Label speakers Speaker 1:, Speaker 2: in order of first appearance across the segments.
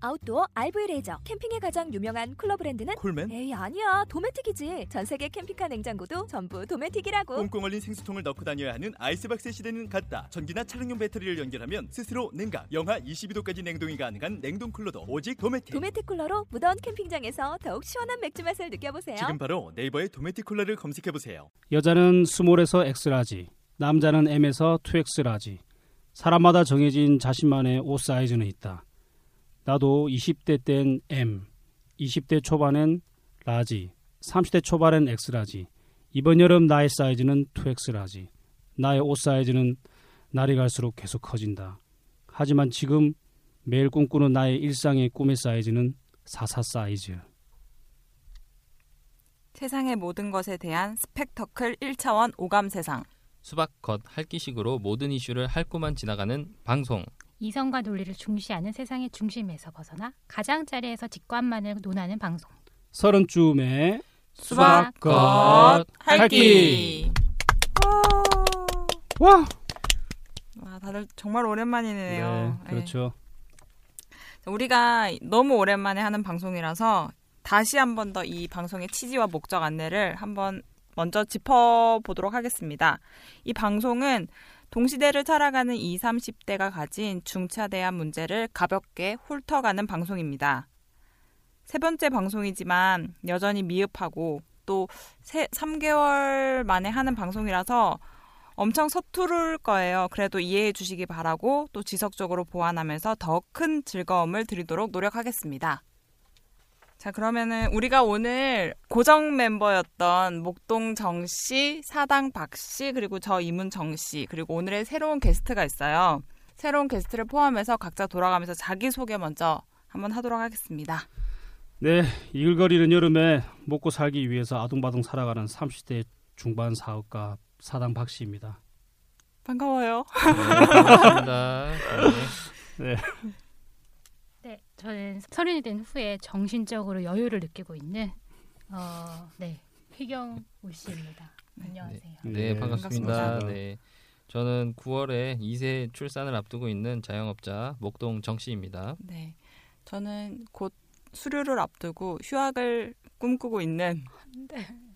Speaker 1: 아웃도어 RV 레저 캠핑에 가장 유명한 쿨러 브랜드는
Speaker 2: 콜맨?
Speaker 1: 에이 아니야 도메틱이지 전 세계 캠핑카 냉장고도 전부 도메틱이라고
Speaker 2: 꽁꽁 얼린 생수통을 넣고 다녀야 하는 아이스박스 시대는 갔다. 전기나 차량용 배터리를 연결하면 스스로 냉각, 영하 22도까지 냉동이 가능한 냉동 쿨러도 오직 도메틱.
Speaker 1: 도메틱 쿨러로 무더운 캠핑장에서 더욱 시원한 맥주 맛을 느껴보세요
Speaker 2: 지금 바로 네이버에 도메틱 쿨러를 검색해 보세요.
Speaker 3: 여자는 small에서 X large, 남자는 M에서 2X large. 사람마다 정해진 자신만의 옷 사이즈는 있다. 나도 20대 땐 M, 20대 초반엔 large, 30대 초반엔 X large. 이번 여름 나의 사이즈는 2X large. 나의 옷 사이즈는 날이 갈수록 계속 커진다. 하지만 지금 매일 꿈꾸는 나의 일상의 꿈의 사이즈는 44 사이즈.
Speaker 4: 세상의 모든 것에 대한 스펙터클 1차원 오감 세상.
Speaker 5: 수박 겉 핥기식으로 모든 이슈를 핥고만 지나가는 방송.
Speaker 6: 이성과 논리를 중시하는 세상의 중심에서 벗어나 가장자리에서 직관만을 논하는 방송.
Speaker 3: 서른쯤에
Speaker 4: 수박
Speaker 5: 겉
Speaker 4: 할기.
Speaker 3: 와!
Speaker 4: 와, 다들 정말 오랜만이네요.
Speaker 3: 네, 그렇죠.
Speaker 4: 네. 우리가 너무 오랜만에 하는 방송이라서 다시 한 번 더 이 방송의 취지와 목적 안내를 한번 먼저 짚어보도록 하겠습니다. 이 방송은 동시대를 살아가는 20, 30대가 가진 중차대한 문제를 가볍게 훑어가는 방송입니다. 세 번째 방송이지만 여전히 미흡하고 또 세, 3개월 만에 하는 방송이라서 엄청 서투를 거예요. 그래도 이해해 주시기 바라고 또 지속적으로 보완하면서 더 큰 즐거움을 드리도록 노력하겠습니다. 자, 그러면은 우리가 오늘 고정 멤버였던 목동 정 씨, 사당 박 씨, 그리고 저 이문 정 씨, 그리고 오늘의 새로운 게스트가 있어요. 새로운 게스트를 포함해서 각자 돌아가면서 자기소개 먼저 한번 하도록 하겠습니다.
Speaker 3: 네, 이글거리는 여름에 먹고 살기 위해서 아둥바둥 살아가는 30대 중반 사업가 사당 박 씨입니다.
Speaker 4: 반가워요.
Speaker 5: 네, 반갑습니다. 네.
Speaker 6: 네, 저는 서른이 된 후에 정신적으로 여유를 느끼고 있는 어, 네, 휘경우 씨입니다. 안녕하세요.
Speaker 5: 네,
Speaker 3: 네,
Speaker 5: 반갑습니다.
Speaker 4: 반갑습니다.
Speaker 5: 네. 저는 9월에 2세 출산을 앞두고 있는 자영업자 목동 정 씨입니다.
Speaker 4: 네. 저는 곧 수료를 앞두고 휴학을 꿈꾸고 있는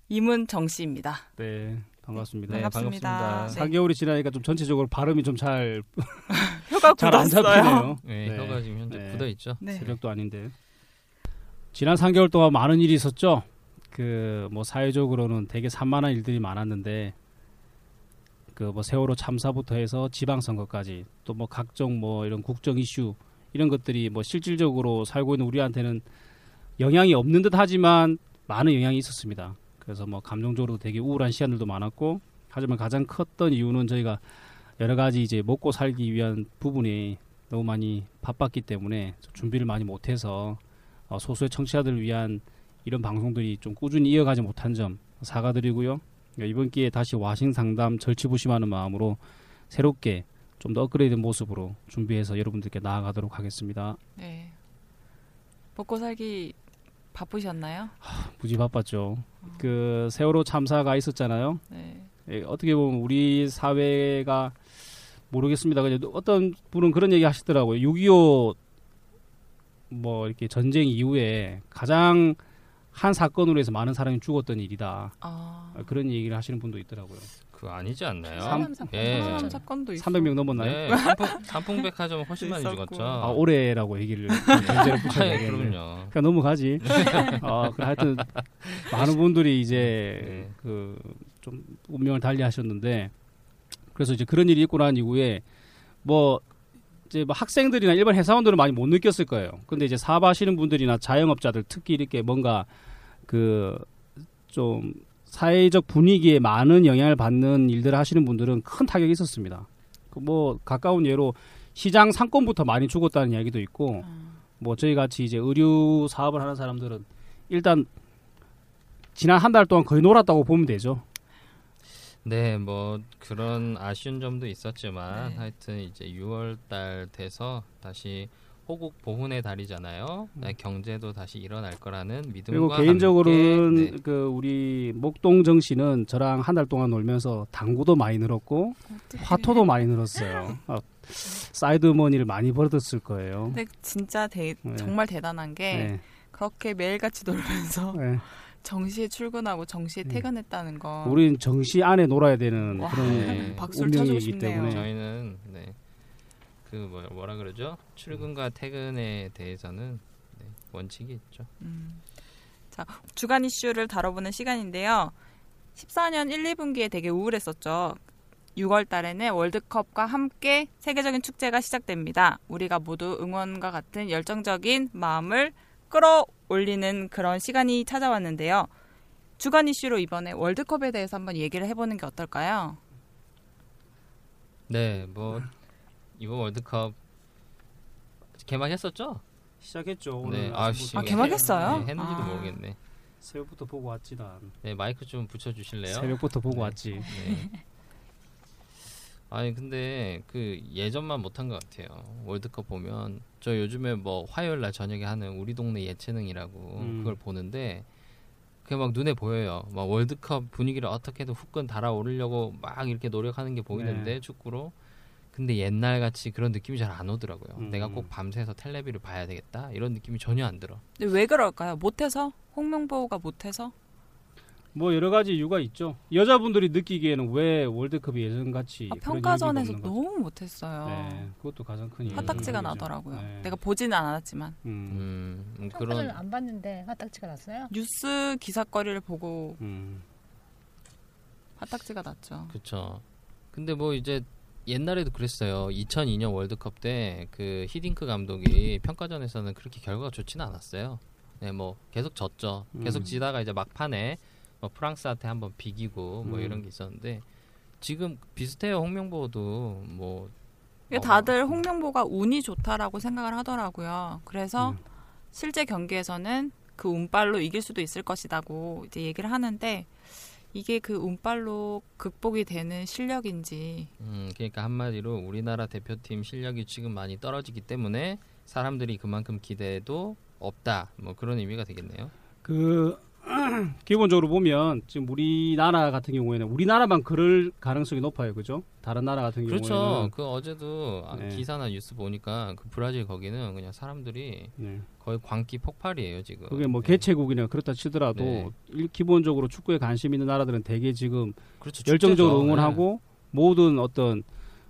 Speaker 4: 이문 정 씨입니다.
Speaker 3: 네, 반갑습니다.
Speaker 5: 네,
Speaker 4: 반갑습니다.
Speaker 5: 반갑습니다.
Speaker 4: 네.
Speaker 3: 4개월이 지나니까 좀 전체적으로 발음이 좀잘
Speaker 4: 혀가
Speaker 3: 잘안
Speaker 4: 굳었어요.
Speaker 3: 잡히네요.
Speaker 5: 네, 혀가 지금 현재
Speaker 3: 네.
Speaker 5: 굳어 있죠.
Speaker 4: 네.
Speaker 3: 새벽도 아닌데. 지난 3개월 동안 많은 일이 있었죠. 그 뭐 사회적으로는 되게 산만한 일들이 많았는데 그 뭐 세월호 참사부터 해서 지방선거까지 또 뭐 각종 뭐 이런 국정 이슈 이런 것들이 뭐 실질적으로 살고 있는 우리한테는 영향이 없는 듯 하지만 많은 영향이 있었습니다. 그래서 뭐 감정적으로 되게 우울한 시간들도 많았고 하지만 가장 컸던 이유는 저희가 여러 가지 이제 먹고 살기 위한 부분이 너무 많이 바빴기 때문에 준비를 많이 못해서 어, 소수의 청취자들을 위한 이런 방송들이 좀 꾸준히 이어가지 못한 점 사과드리고요. 이번 기회에 다시 와싱 상담 절치부심하는 마음으로 새롭게 좀 더 업그레이드된 모습으로 준비해서 여러분들께 나아가도록 하겠습니다.
Speaker 4: 네. 먹고 살기 바쁘셨나요?
Speaker 3: 무지 바빴죠. 그 세월호 참사가 있었잖아요.
Speaker 4: 네.
Speaker 3: 예, 어떻게 보면 우리 사회가 모르겠습니다. 어떤 분은 그런 얘기 하시더라고요. 6.25 뭐 이렇게 전쟁 이후에 가장 한 사건으로 해서 많은 사람이 죽었던 일이다.
Speaker 4: 아.
Speaker 3: 어, 그런 얘기를 하시는 분도 있더라고요.
Speaker 5: 그거 아니지 않나요?
Speaker 4: 삼 사건,
Speaker 5: 예.
Speaker 4: 삼 사건도 있어.
Speaker 3: 300명 넘었나요?
Speaker 5: 네, 삼풍, 삼풍백화점 훨씬 많이. 죽었죠.
Speaker 3: 아, 올해라고 얘기를 전제로
Speaker 5: 아니,
Speaker 3: 붙여야겠네요.
Speaker 5: 그럼요.
Speaker 3: 그냥 넘어가지. 어, 그 하여튼 많은 분들이 이제
Speaker 5: 네.
Speaker 3: 그좀 운명을 달리 하셨는데 그래서 이제 그런 일이 있고 난 이후에 뭐 이제 뭐 학생들이나 일반 회사원들은 많이 못 느꼈을 거예요. 근데 이제 사업하시는 분들이나 자영업자들 특히 이렇게 뭔가 그 좀 사회적 분위기에 많은 영향을 받는 일들을 하시는 분들은 큰 타격이 있었습니다. 그뭐 가까운 예로 시장 상권부터 많이 죽었다는 이야기도 있고 뭐 저희 같이 이제 의류 사업을 하는 사람들은 일단 지난 한 달 동안 거의 놀았다고 보면 되죠.
Speaker 5: 네, 뭐 그런 아쉬운 점도 있었지만
Speaker 4: 네.
Speaker 5: 하여튼 이제 6월 달 돼서 다시 호국 보훈의 달이잖아요. 네, 경제도 다시 일어날 거라는 믿음과
Speaker 3: 그리고 개인적으로는
Speaker 5: 네.
Speaker 3: 그 우리 목동 정 씨는 저랑 한 달 동안 놀면서 당구도 많이 늘었고 화토도 많이 늘었어요. 아, side money를 많이 벌었을 거예요.
Speaker 4: 근데 진짜 대,
Speaker 3: 네.
Speaker 4: 정말 대단한 게
Speaker 3: 네.
Speaker 4: 그렇게 매일같이 놀면서
Speaker 3: 네.
Speaker 4: 정시에 출근하고 정시에
Speaker 3: 네.
Speaker 4: 퇴근했다는 거.
Speaker 3: 우리는 정시 안에 놀아야 되는
Speaker 4: 와,
Speaker 3: 그런
Speaker 5: 네.
Speaker 3: 운명이기
Speaker 4: 싶네요.
Speaker 3: 때문에
Speaker 5: 저희는 네. 그 뭐, 뭐라 그러죠? 출근과 퇴근에 대해서는 네, 원칙이 있죠.
Speaker 4: 음. 자, 주간 이슈를 다뤄보는 시간인데요. 14년 1, 2분기에 되게 우울했었죠. 6월 달에는 월드컵과 함께 세계적인 축제가 시작됩니다. 우리가 모두 응원과 같은 열정적인 마음을 끌어 올리는 그런 시간이 찾아왔는데요. 주간 이슈로 이번에 월드컵에 대해서 한번 얘기를 해보는 게 어떨까요?
Speaker 5: 네, 뭐 이번 월드컵 개막했었죠?
Speaker 3: 시작했죠.
Speaker 5: 네, 아, 씨.
Speaker 4: 아, 개막했어요?
Speaker 5: 네, 했는지도
Speaker 4: 아.
Speaker 5: 모르겠네.
Speaker 3: 새벽부터 보고 왔지 난.
Speaker 5: 네, 마이크 좀 붙여 주실래요?
Speaker 3: 새벽부터 보고
Speaker 5: 네.
Speaker 3: 왔지.
Speaker 5: 네. 아니 근데 그 예전만 못한 것 같아요. 월드컵 보면 저 요즘에 뭐 화요일 날 저녁에 하는 우리 동네 예체능이라고
Speaker 3: 음.
Speaker 5: 그걸 보는데 그게 막 눈에 보여요. 막 월드컵 분위기를 어떻게든 후끈 달아오르려고 막 이렇게 노력하는 게 보이는데
Speaker 3: 네.
Speaker 5: 축구로 근데 옛날 같이 그런 느낌이 잘 안 오더라고요.
Speaker 3: 음.
Speaker 5: 내가 꼭 밤새서 텔레비를 봐야 되겠다 이런 느낌이 전혀 안 들어.
Speaker 4: 근데 왜 그럴까요? 못해서? 홍명보가 못해서?
Speaker 3: 뭐 여러 가지 이유가 있죠. 여자분들이 느끼기에는 왜 월드컵이 예전같이
Speaker 4: 아, 평가전에서. 너무 못했어요.
Speaker 3: 네, 그것도 가장 큰 이유.
Speaker 4: 화딱지가 나더라고요. 내가 보지는 않았지만
Speaker 3: 음,
Speaker 5: 음, 음, 그런
Speaker 6: 안 봤는데 화딱지가 났어요.
Speaker 4: 뉴스 기사거리를 보고
Speaker 3: 음.
Speaker 4: 화딱지가 났죠.
Speaker 5: 그쵸. 근데 뭐 이제 옛날에도 그랬어요. 2002년 월드컵 때 그 히딩크 감독이 평가전에서는 그렇게 결과가 좋지는 않았어요. 네, 뭐 계속 졌죠. 계속
Speaker 3: 음.
Speaker 5: 지다가 이제 막판에 뭐 프랑스한테 한번 비기고 뭐
Speaker 3: 음.
Speaker 5: 이런 게 있었는데 지금 비슷해요. 홍명보도 뭐
Speaker 4: 이게
Speaker 5: 어,
Speaker 4: 다들 홍명보가 운이 좋다라고 생각을 하더라고요. 그래서
Speaker 3: 음.
Speaker 4: 실제 경기에서는 그 운빨로 이길 수도 있을 것이다고 이제 얘기를 하는데 이게 그 운빨로 극복이 되는 실력인지
Speaker 5: 음, 그러니까 한마디로 우리나라 대표팀 실력이 지금 많이 떨어지기 때문에 사람들이 그만큼 기대도 없다. 뭐 그런 의미가 되겠네요.
Speaker 3: 그 기본적으로 보면 지금 우리나라 같은 경우에는 우리나라만 그럴 가능성이 높아요, 그죠? 다른 나라 같은
Speaker 5: 그렇죠.
Speaker 3: 경우에는
Speaker 5: 그 어제도 아,
Speaker 3: 네.
Speaker 5: 기사나 뉴스 보니까 그 브라질 거기는 그냥 사람들이
Speaker 3: 네.
Speaker 5: 거의 광기 폭발이에요 지금.
Speaker 3: 그게 뭐
Speaker 5: 네.
Speaker 3: 개최국이나 그렇다 치더라도
Speaker 5: 네.
Speaker 3: 일- 기본적으로 축구에 관심 있는 나라들은 대개 지금
Speaker 5: 그렇죠.
Speaker 3: 열정적으로. 응원하고 모든 어떤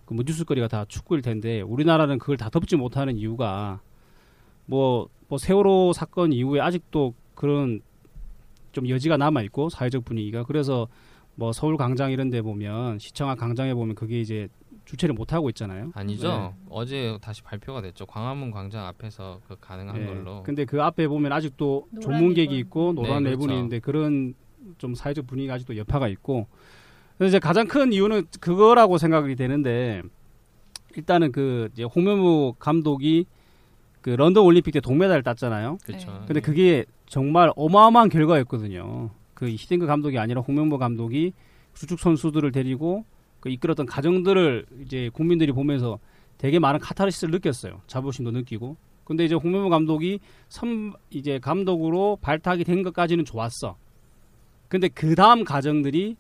Speaker 3: 그 뭐 뉴스거리가 다 축구일 텐데 우리나라는 그걸 다 덮지 못하는 이유가 뭐, 뭐 세월호 사건 이후에 아직도 그런 좀 여지가 남아 있고 사회적 분위기가 그래서 뭐 서울 광장 이런 데 보면 시청 앞 광장에 보면 그게 이제 주체를 못 하고 있잖아요.
Speaker 5: 네. 아니죠. 어제 다시 발표가 됐죠. 광화문 광장 앞에서 그 가능한
Speaker 3: 네.
Speaker 5: 걸로.
Speaker 3: 근데 그 앞에 보면 아직도 조문객이
Speaker 6: 리본.
Speaker 3: 있고 노란
Speaker 5: 네,
Speaker 3: 레분이
Speaker 5: 그렇죠.
Speaker 3: 있는데 그런 좀 사회적 분위기가 아직도 여파가 있고 그래서 이제 가장 큰 이유는 그거라고 생각이 되는데 일단은 그 이제 홍명보 감독이 그 런던 올림픽 때 동메달을 땄잖아요.
Speaker 5: 그렇죠.
Speaker 4: 네.
Speaker 3: 근데 그게 정말 어마어마한 결과였거든요. 그 히딩크 감독이 아니라 홍명보 감독이 수축 선수들을 데리고 그 이끌었던 과정들을 이제 국민들이 보면서 되게 많은 카타르시스를 느꼈어요. 자부심도 느끼고. 근데 이제 홍명보 감독이 선 이제 감독으로 발탁이 된 것까지는 좋았어. 근데 그 다음 과정들이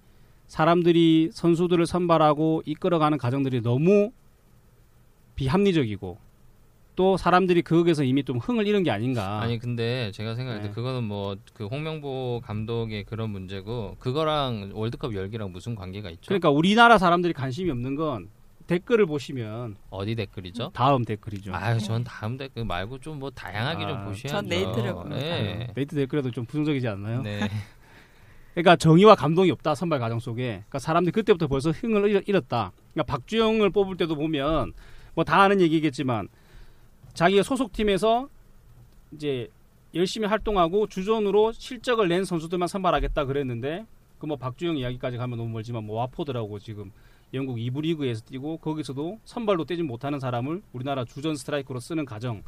Speaker 3: 사람들이 선수들을 선발하고 이끌어가는 과정들이 너무 비합리적이고 또 사람들이 거기에서 이미 좀 흥을 잃은 게 아닌가.
Speaker 5: 아니 근데 제가 생각할 때
Speaker 3: 네.
Speaker 5: 그거는 뭐 그 홍명보 감독의 그런 문제고 그거랑 월드컵 열기랑 무슨 관계가 있죠?
Speaker 3: 그러니까 우리나라 사람들이 관심이 없는 건 댓글을 보시면
Speaker 5: 어디 댓글이죠?
Speaker 3: 다음 댓글이죠.
Speaker 5: 아유, 전 다음 댓글 말고 좀 뭐 다양하게 좀
Speaker 3: 아,
Speaker 5: 보셔야죠.
Speaker 4: 전 네이트를 봅니다.
Speaker 5: 네.
Speaker 3: 데이트 댓글에도 좀 부정적이지 않나요?
Speaker 5: 네.
Speaker 3: 그러니까 정의와 감동이 없다 선발 과정 속에. 그러니까 사람들이 그때부터 벌써 흥을 잃- 잃었다. 그러니까 박주영을 뽑을 때도 보면 뭐 다 아는 얘기겠지만 자기가 소속팀에서 이제 열심히 활동하고 주전으로 실적을 낸 선수들만 선발하겠다 그랬는데 그 뭐 박주영 이야기까지 가면 너무 멀지만 뭐 와포드라고 지금 영국 2부 리그에서 뛰고 거기서도 선발로 뛰지 못하는 사람을 우리나라 주전 스트라이커로 쓰는 과정.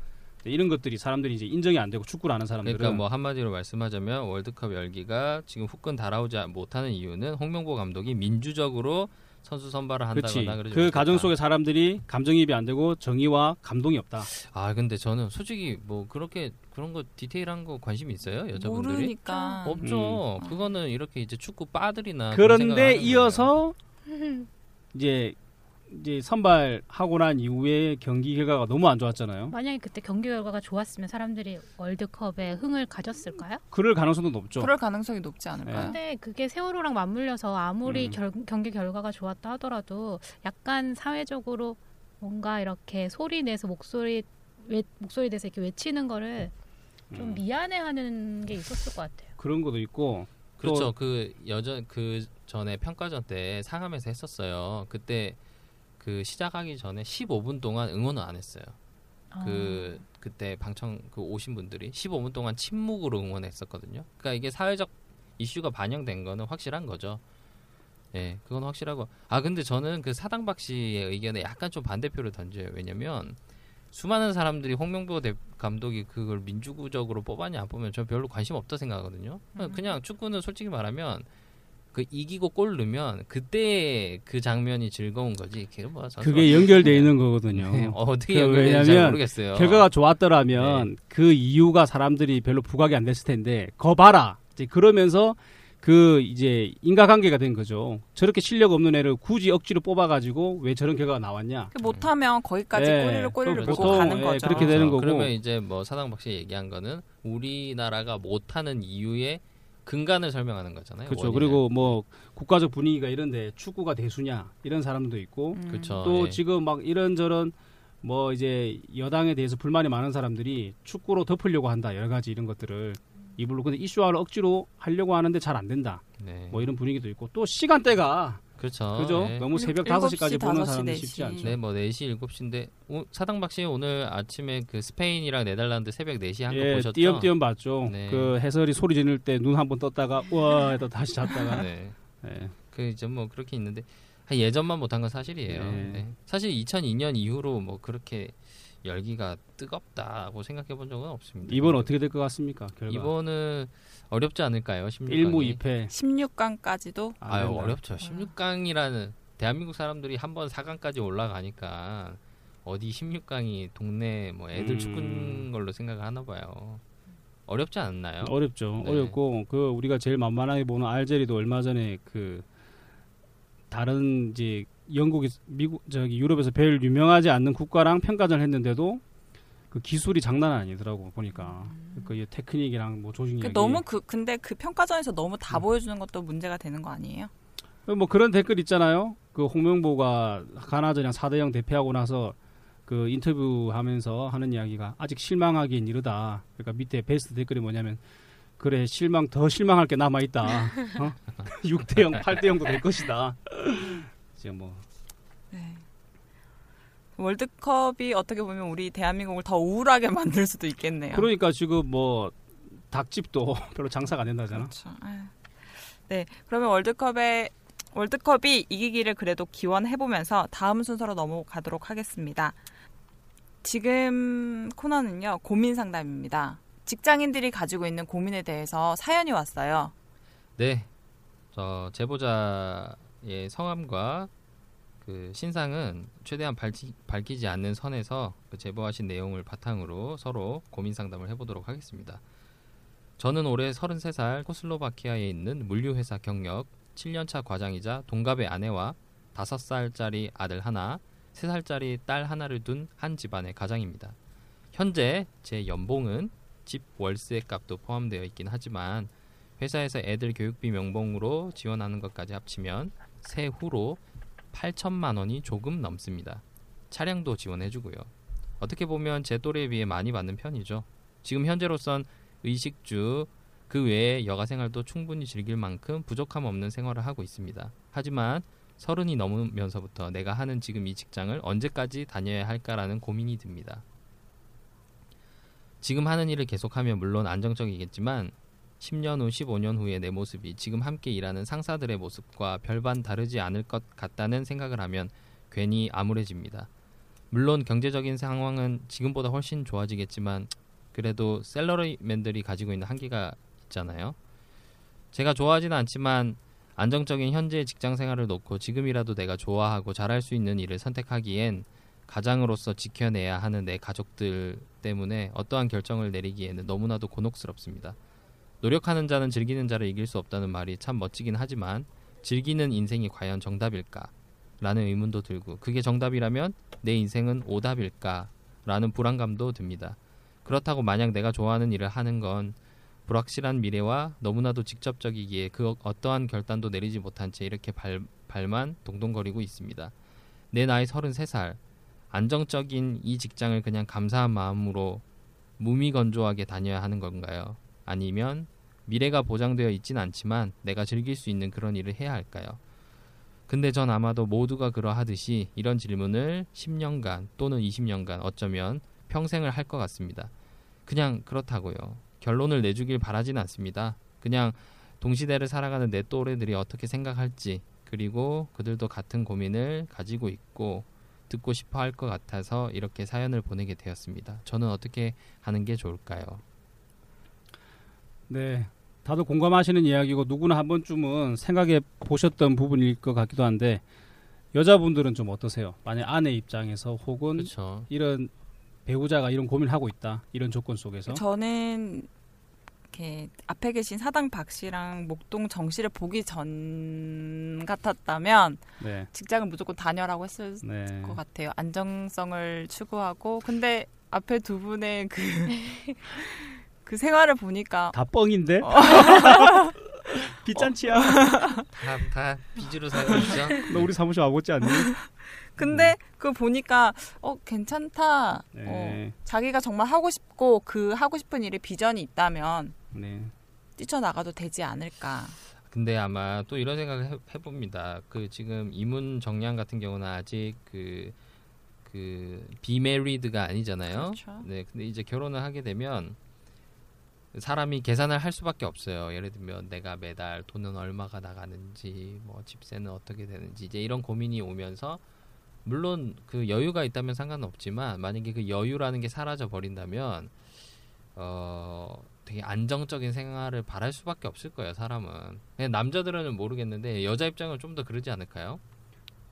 Speaker 3: 이런 것들이 사람들이 이제 인정이 안 되고 축구를 아는 사람들은.
Speaker 5: 그러니까 뭐 한마디로 말씀하자면 월드컵 열기가 지금 후끈 달아오지 못하는 이유는 홍명보 감독이 민주적으로 선수 선발을
Speaker 3: 그렇지.
Speaker 5: 한다거나 그러지
Speaker 3: 그 가정. 속에 사람들이 감정이입이 안 되고 정의와 감동이 없다.
Speaker 5: 아 근데 저는 솔직히 뭐 그렇게 그런 거 디테일한 거 관심 있어요 여자분들이?
Speaker 4: 모르니까.
Speaker 5: 없죠. 그거는 이렇게 이제 축구 빠들이나 그런
Speaker 3: 그런데 이어서 이제 이제 선발하고 난 이후에 경기 결과가 너무 안 좋았잖아요.
Speaker 6: 만약에 그때 경기 결과가 좋았으면 사람들이 월드컵에 흥을 가졌을까요?
Speaker 3: 그럴 가능성도 높죠.
Speaker 4: 그럴 가능성이 높지 않을까요?
Speaker 3: 네.
Speaker 6: 근데 그게 세월호랑 맞물려서 아무리
Speaker 3: 음.
Speaker 6: 결- 경기 결과가 좋았다 하더라도 약간 사회적으로 뭔가 이렇게 소리 내서 목소리 외, 목소리 내서 이렇게 외치는 거를 좀
Speaker 3: 음.
Speaker 6: 미안해하는 게 있었을 것 같아요.
Speaker 3: 그런 것도 있고
Speaker 5: 그렇죠.
Speaker 3: 또-
Speaker 5: 그 여전 그 전에 평가전 때 상암에서 했었어요. 그때 그 시작하기 전에 15분 동안 응원을 안 했어요. 그 그때 방청 그 오신 분들이 15분 동안 침묵으로 응원했었거든요. 그러니까 이게 사회적 이슈가 반영된 거는 확실한 거죠. 예, 그건 확실하고 아 근데 저는 그 사당박 씨의 의견에 약간 좀 반대표를 던져요. 왜냐면 수많은 사람들이 홍명보 대- 감독이 그걸 민주구적으로 뽑았냐 안 뽑으면 저 별로 관심 없다 생각하거든요.
Speaker 4: 음.
Speaker 5: 그냥 축구는 솔직히 말하면 그 이기고 골 넣으면 그때 그 장면이 즐거운 거지. 그게 뭐
Speaker 3: 그게 연결돼 있는 거거든요.
Speaker 5: 네, 어떻게
Speaker 3: 그
Speaker 5: 연결되는지 모르겠어요.
Speaker 3: 결과가 좋았더라면 그 이유가 사람들이 별로 부각이 안 됐을 텐데 거 봐라 이제 그러면서 그 이제 인과관계가 된 거죠. 저렇게 실력 없는 애를 굳이 억지로 뽑아가지고 왜 저런 결과가 나왔냐?
Speaker 4: 그 못하면 거기까지
Speaker 3: 네,
Speaker 4: 꼬리를 꼬리를
Speaker 3: 그
Speaker 4: 물고
Speaker 3: 보통,
Speaker 4: 가는
Speaker 3: 예,
Speaker 4: 거죠.
Speaker 3: 그렇게 되는 거고.
Speaker 5: 그러면 이제 뭐 사당박 씨 얘기한 거는 우리나라가 못하는 이유의 근간을 설명하는 거잖아요.
Speaker 3: 그렇죠.
Speaker 5: 원인을.
Speaker 3: 그리고 뭐 국가적 분위기가 이런데 축구가 대수냐 이런 사람도 있고
Speaker 4: 음.
Speaker 5: 그렇죠.
Speaker 3: 또
Speaker 5: 예.
Speaker 3: 지금 막 이런저런 뭐 이제 여당에 대해서 불만이 많은 사람들이 축구로 덮으려고 한다 여러 가지 이런 것들을 이불로 근데 이슈화를 억지로 하려고 하는데 잘 안 된다
Speaker 5: 네.
Speaker 3: 뭐 이런 분위기도 있고 또 시간대가
Speaker 5: 그렇죠.
Speaker 3: 그죠
Speaker 5: 예.
Speaker 3: 너무 새벽
Speaker 4: 일곱
Speaker 3: 5시까지
Speaker 4: 시,
Speaker 3: 보는
Speaker 4: 다섯 시,
Speaker 3: 사람들
Speaker 4: 네
Speaker 3: 쉽지
Speaker 4: 시.
Speaker 3: 않죠
Speaker 5: 네, 뭐 4시, 7시인데 사당박 씨 오늘 아침에 그 스페인이랑 네덜란드 새벽 4시 한거
Speaker 3: 예,
Speaker 5: 보셨죠?
Speaker 3: 띄엄띄엄 봤죠
Speaker 5: 네.
Speaker 3: 그 해설이 소리 지를 때 눈 한번 떴다가 우와 또 다시 잤다가
Speaker 5: 네.
Speaker 3: 예.
Speaker 5: 그 이제 뭐 그렇게 있는데 한 예전만 못한 건 사실이에요.
Speaker 3: 네.
Speaker 5: 네. 사실 2002년 이후로 뭐 그렇게 열기가 뜨겁다고 생각해 본 적은 없습니다.
Speaker 3: 이번 어떻게 될 것 같습니까 결과
Speaker 5: 이번은 어렵지 않을까요? 16강이.
Speaker 3: 1무 2패
Speaker 4: 16강까지도
Speaker 5: 아유 어렵죠. 16강이라는 대한민국 사람들이 한 번 4강까지 올라가니까 어디 16강이 동네 뭐 애들
Speaker 3: 음.
Speaker 5: 축구인 걸로 생각을 하나 봐요. 어렵지 않나요?
Speaker 3: 어렵죠.
Speaker 5: 네.
Speaker 3: 어렵고 그 우리가 제일 만만하게 보는 알제리도 얼마 전에 그 다른 이제 영국이 미국 저기 유럽에서 제일 유명하지 않는 국가랑 평가전을 했는데도 그 기술이 장난 아니더라고 보니까 그이 테크닉이랑 뭐 조직력이
Speaker 4: 그 너무 그 근데 그 평가전에서 너무 다
Speaker 3: 음.
Speaker 4: 보여주는 것도 문제가 되는 거 아니에요?
Speaker 3: 뭐 그런 댓글 있잖아요. 그 홍명보가 가나전이랑 4대 0 대패하고 나서 그 인터뷰하면서 하는 이야기가 아직 실망하기엔 이르다. 그러니까 밑에 베스트 댓글이 뭐냐면 그래 실망 더 실망할 게 남아 있다. 어? 6대 0, 8대 0도 될 것이다. 이제 뭐
Speaker 4: 네. 월드컵이 어떻게 보면 우리 대한민국을 더 우울하게 만들 수도 있겠네요.
Speaker 3: 그러니까 지금 뭐 닭집도 별로 장사가 안 된다잖아.
Speaker 4: 그렇죠. 아유. 네, 그러면 월드컵에 월드컵이 이기기를 그래도 기원해 보면서 다음 순서로 넘어가도록 하겠습니다. 지금 코너는요 고민 상담입니다. 직장인들이 가지고 있는 고민에 대해서 사연이 왔어요.
Speaker 5: 네. 저 제보자 의 성함과 그 신상은 최대한 밝히, 밝히지 않는 선에서 그 제보하신 내용을 바탕으로 서로 고민 상담을 해보도록 하겠습니다. 저는 올해 33살 코슬로바키아에 있는 물류회사 경력 7년차 과장이자 동갑의 아내와 5살짜리 아들 하나, 3살짜리 딸 하나를 둔 한 집안의 가장입니다. 현재 제 연봉은 집 월세 값도 포함되어 있긴 하지만 회사에서 애들 교육비 명봉으로 지원하는 것까지 합치면 세후로 8천만 원이 조금 넘습니다. 차량도 지원해주고요. 어떻게 보면 제 또래에 비해 많이 받는 편이죠. 지금 현재로선 의식주 그 외에 여가 생활도 충분히 즐길 만큼 부족함 없는 생활을 하고 있습니다. 하지만 서른이 넘으면서부터 내가 하는 지금 이 직장을 언제까지 다녀야 할까라는 고민이 듭니다. 지금 하는 일을 계속하면 물론 안정적이겠지만 10년 후, 15년 후의 내 모습이 지금 함께 일하는 상사들의 모습과 별반 다르지 않을 것 같다는 생각을 하면 괜히 암울해집니다. 물론 경제적인 상황은 지금보다 훨씬 좋아지겠지만 그래도 셀러리맨들이 가지고 있는 한계가 있잖아요. 제가 좋아하지는 않지만 안정적인 현재 직장 생활을 놓고 지금이라도 내가 좋아하고 잘할 수 있는 일을 선택하기엔 가장으로서 지켜내야 하는 내 가족들 때문에 어떠한 결정을 내리기에는 너무나도 곤혹스럽습니다. 노력하는 자는 즐기는 자를 이길 수 없다는 말이 참 멋지긴 하지만 즐기는 인생이 과연 정답일까? 라는 의문도 들고 그게 정답이라면 내 인생은 오답일까? 라는 불안감도 듭니다. 그렇다고 만약 내가 좋아하는 일을 하는 건 불확실한 미래와 너무나도 직접적이기에 그 어떠한 결단도 내리지 못한 채 이렇게 발, 발만 동동거리고 있습니다. 내 나이 33살 안정적인 이 직장을 그냥 감사한 마음으로 무미건조하게 다녀야 하는 건가요? 아니면 미래가 보장되어 있진 않지만 내가 즐길 수 있는 그런 일을 해야 할까요? 근데 전 아마도 모두가 그러하듯이 이런 질문을 10년간 또는 20년간 어쩌면 평생을 할 것 같습니다. 그냥 그렇다고요. 결론을 내주길 바라진 않습니다. 그냥 동시대를 살아가는 내 또래들이 어떻게 생각할지 그리고 그들도 같은 고민을 가지고 있고 듣고 싶어 할 것 같아서 이렇게 사연을 보내게 되었습니다. 저는 어떻게 하는 게 좋을까요?
Speaker 3: 네. 다들 공감하시는 이야기고 누구나 한 번쯤은 생각해 보셨던 부분일 것 같기도 한데 여자분들은 좀 어떠세요? 만약 아내 입장에서 혹은
Speaker 5: 그렇죠.
Speaker 3: 이런 배우자가 이런 고민을 하고 있다. 이런 조건 속에서
Speaker 4: 저는 이렇게 앞에 계신 사당 박 씨랑 목동 정 씨를 보기 전 같았다면
Speaker 3: 네.
Speaker 4: 직장을 무조건 다녀라고 했을
Speaker 3: 네.
Speaker 4: 것 같아요. 안정성을 추구하고 근데 앞에 두 분의 그, 그 생활을 보니까
Speaker 3: 다 뻥인데?
Speaker 4: 어.
Speaker 3: 빚잔치야.
Speaker 5: 다, 다 빚으로 살고 있죠.
Speaker 3: 너 우리 사무실 와보지 않니?
Speaker 4: 근데 그거 보니까 어 괜찮다.
Speaker 3: 네.
Speaker 4: 어, 자기가 정말 하고 싶고 그 하고 싶은 일에 비전이 있다면
Speaker 3: 네.
Speaker 4: 뛰쳐나가도 되지 않을까.
Speaker 5: 근데 아마 또 이런 생각을 해, 해봅니다. 그 지금 이문 정량 같은 경우는 아직 그, 그 비메리드가 아니잖아요.
Speaker 4: 그렇죠.
Speaker 5: 네, 근데 이제 결혼을 하게 되면 사람이 계산을 할 수밖에 없어요. 예를 들면 내가 매달 돈은 얼마가 나가는지, 뭐 집세는 어떻게 되는지 이제 이런 고민이 오면서 물론 그 여유가 있다면 상관은 없지만 만약에 그 여유라는 게 사라져 버린다면 어 되게 안정적인 생활을 바랄 수밖에 없을 거예요 사람은 그냥 남자들은 모르겠는데 여자 입장은 좀 더 그러지 않을까요?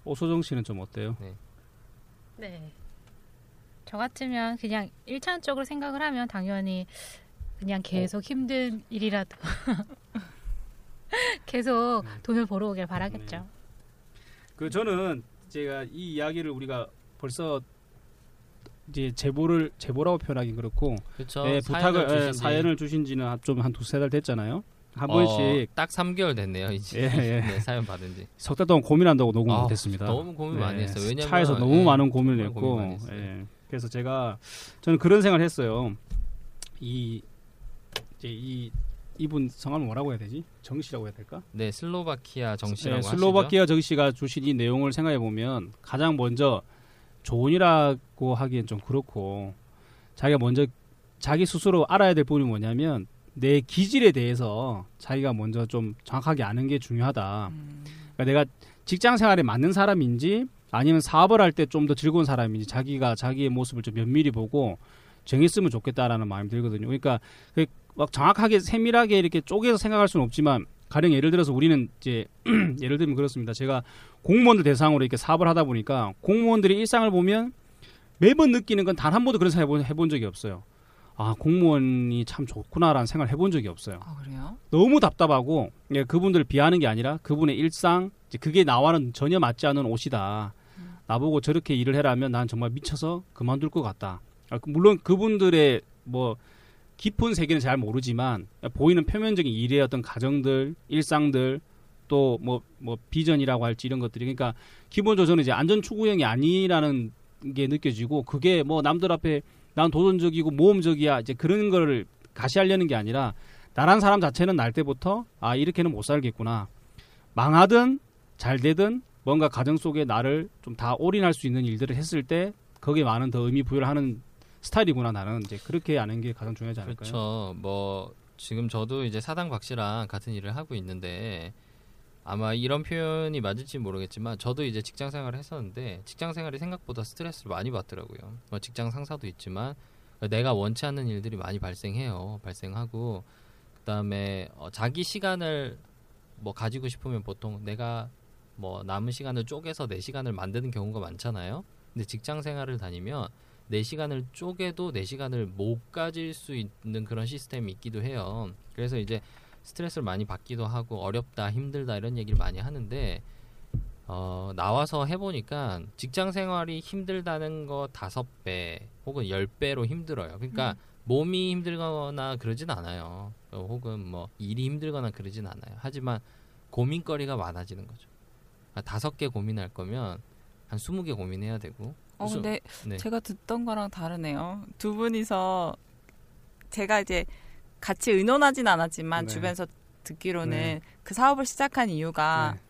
Speaker 3: 오소정 씨는 좀 어때요?
Speaker 6: 네. 저 같으면 그냥 일차원적으로 생각을 하면 당연히 그냥 계속 힘든 일이라도 계속 돈을 벌어 오길 바라겠죠.
Speaker 3: 그 저는 제가 이 이야기를 우리가 벌써 이제 제보를 제보라고 표현하긴 그렇고
Speaker 5: 그렇죠.
Speaker 3: 네, 부탁을 예,
Speaker 5: 주신 지,
Speaker 3: 사연을 주신 지는 좀 한 두세 달 됐잖아요. 한
Speaker 5: 어,
Speaker 3: 번씩
Speaker 5: 딱 3개월 됐네요 이제
Speaker 3: 예, 예.
Speaker 5: 네, 사연 받은 지
Speaker 3: 석 달 동안 고민한다고 녹음
Speaker 5: 아,
Speaker 3: 못했습니다.
Speaker 5: 너무 고민 많이 했어요. 왜냐면
Speaker 3: 차에서 너무
Speaker 5: 예,
Speaker 3: 많은 고민을 했고,
Speaker 5: 고민.
Speaker 3: 예. 그래서 제가 저는 그런 생각을 했어요. 이 이제 이 이분 성함을 뭐라고 해야 되지? 정씨라고 해야 될까?
Speaker 5: 네 슬로바키아 정씨라고
Speaker 3: 네,
Speaker 5: 하시죠.
Speaker 3: 슬로바키아 정씨가 주신 이 내용을 생각해 보면 가장 먼저 조언이라고 하기엔 좀 그렇고 자기가 먼저 자기 스스로 알아야 될 부분이 뭐냐면 내 기질에 대해서 자기가 먼저 좀 정확하게 아는 게 중요하다.
Speaker 4: 음,
Speaker 3: 그러니까 내가 직장 생활에 맞는 사람인지 아니면 사업을 할 때 좀 더 즐거운 사람인지 자기가 자기의 모습을 좀 면밀히 보고 정했으면 좋겠다라는 마음이 들거든요. 그러니까 그 막 정확하게 세밀하게 이렇게 쪼개서 생각할 수는 없지만 가령 예를 들어서 우리는 이제 예를 들면 그렇습니다. 제가 공무원들 대상으로 이렇게 사업을 하다 보니까 공무원들의 일상을 보면 매번 느끼는 건 단 한 번도 그런 생각 해본, 적이 없어요. 아 공무원이 참 좋구나라는 생각을 해본 적이 없어요.
Speaker 4: 아 그래요?
Speaker 3: 너무 답답하고 예, 그분들을 비하는 게 아니라 그분의 일상 그게 나와는 전혀 맞지 않는 옷이다. 나보고 저렇게 일을 해라면 난 정말 미쳐서 그만둘 것 같다. 아, 그- 물론 그분들의 뭐 깊은 세계는 잘 모르지만 보이는 표면적인 일의 어떤 가정들, 일상들 또 뭐뭐 비전이라고 할지 이런 것들이 그러니까 저는 이제 안전 추구형이 아니라는 게 느껴지고 그게 뭐 남들 앞에 난 도전적이고 모험적이야 이제 그런 거를 가시하려는 게 아니라 나란 사람 자체는 날 때부터 아 이렇게는 못 살겠구나. 망하든 잘 되든 뭔가 가정 속에 나를 좀 다 올인할 수 있는 일들을 했을 때 거기에 많은 더 의미 부여를 하는 스타일이구나 나는 이제 그렇게 아는 게 가장 중요하지 않을까요?
Speaker 5: 그렇죠. 뭐 지금 저도 이제 사당 박 씨랑 같은 일을 하고 있는데 아마 이런 표현이 맞을지 모르겠지만 저도 이제 직장 생활을 했었는데 직장 생활이 생각보다 스트레스를 많이 받더라고요. 뭐 직장 상사도 있지만 내가 원치 않는 일들이 많이 발생해요. 발생하고 그다음에 어, 자기 시간을 뭐 가지고 싶으면 보통 내가 뭐 남은 시간을 쪼개서 내 시간을 만드는 경우가 많잖아요. 근데 직장 생활을 다니면 내 시간을 쪼개도 내 시간을 못 가질 수 있는 그런 시스템이 있기도 해요. 그래서 이제 스트레스를 많이 받기도 하고 어렵다, 힘들다 이런 얘기를 많이 하는데 어, 나와서 해보니까 직장 생활이 힘들다는 거 다섯 배 혹은 열 배로 힘들어요. 그러니까 음. 몸이 힘들거나 그러진 않아요. 어, 혹은 뭐 일이 힘들거나 그러진 않아요. 하지만 고민거리가 많아지는 거죠. 그러니까 다섯 개 고민할 거면 한 스무 개 고민해야 되고.
Speaker 4: 어 근데 네. 제가 듣던 거랑 다르네요. 두 분이서 제가 이제 같이 의논하진 않았지만 네. 주변에서 듣기로는 네. 그 사업을 시작한 이유가 네.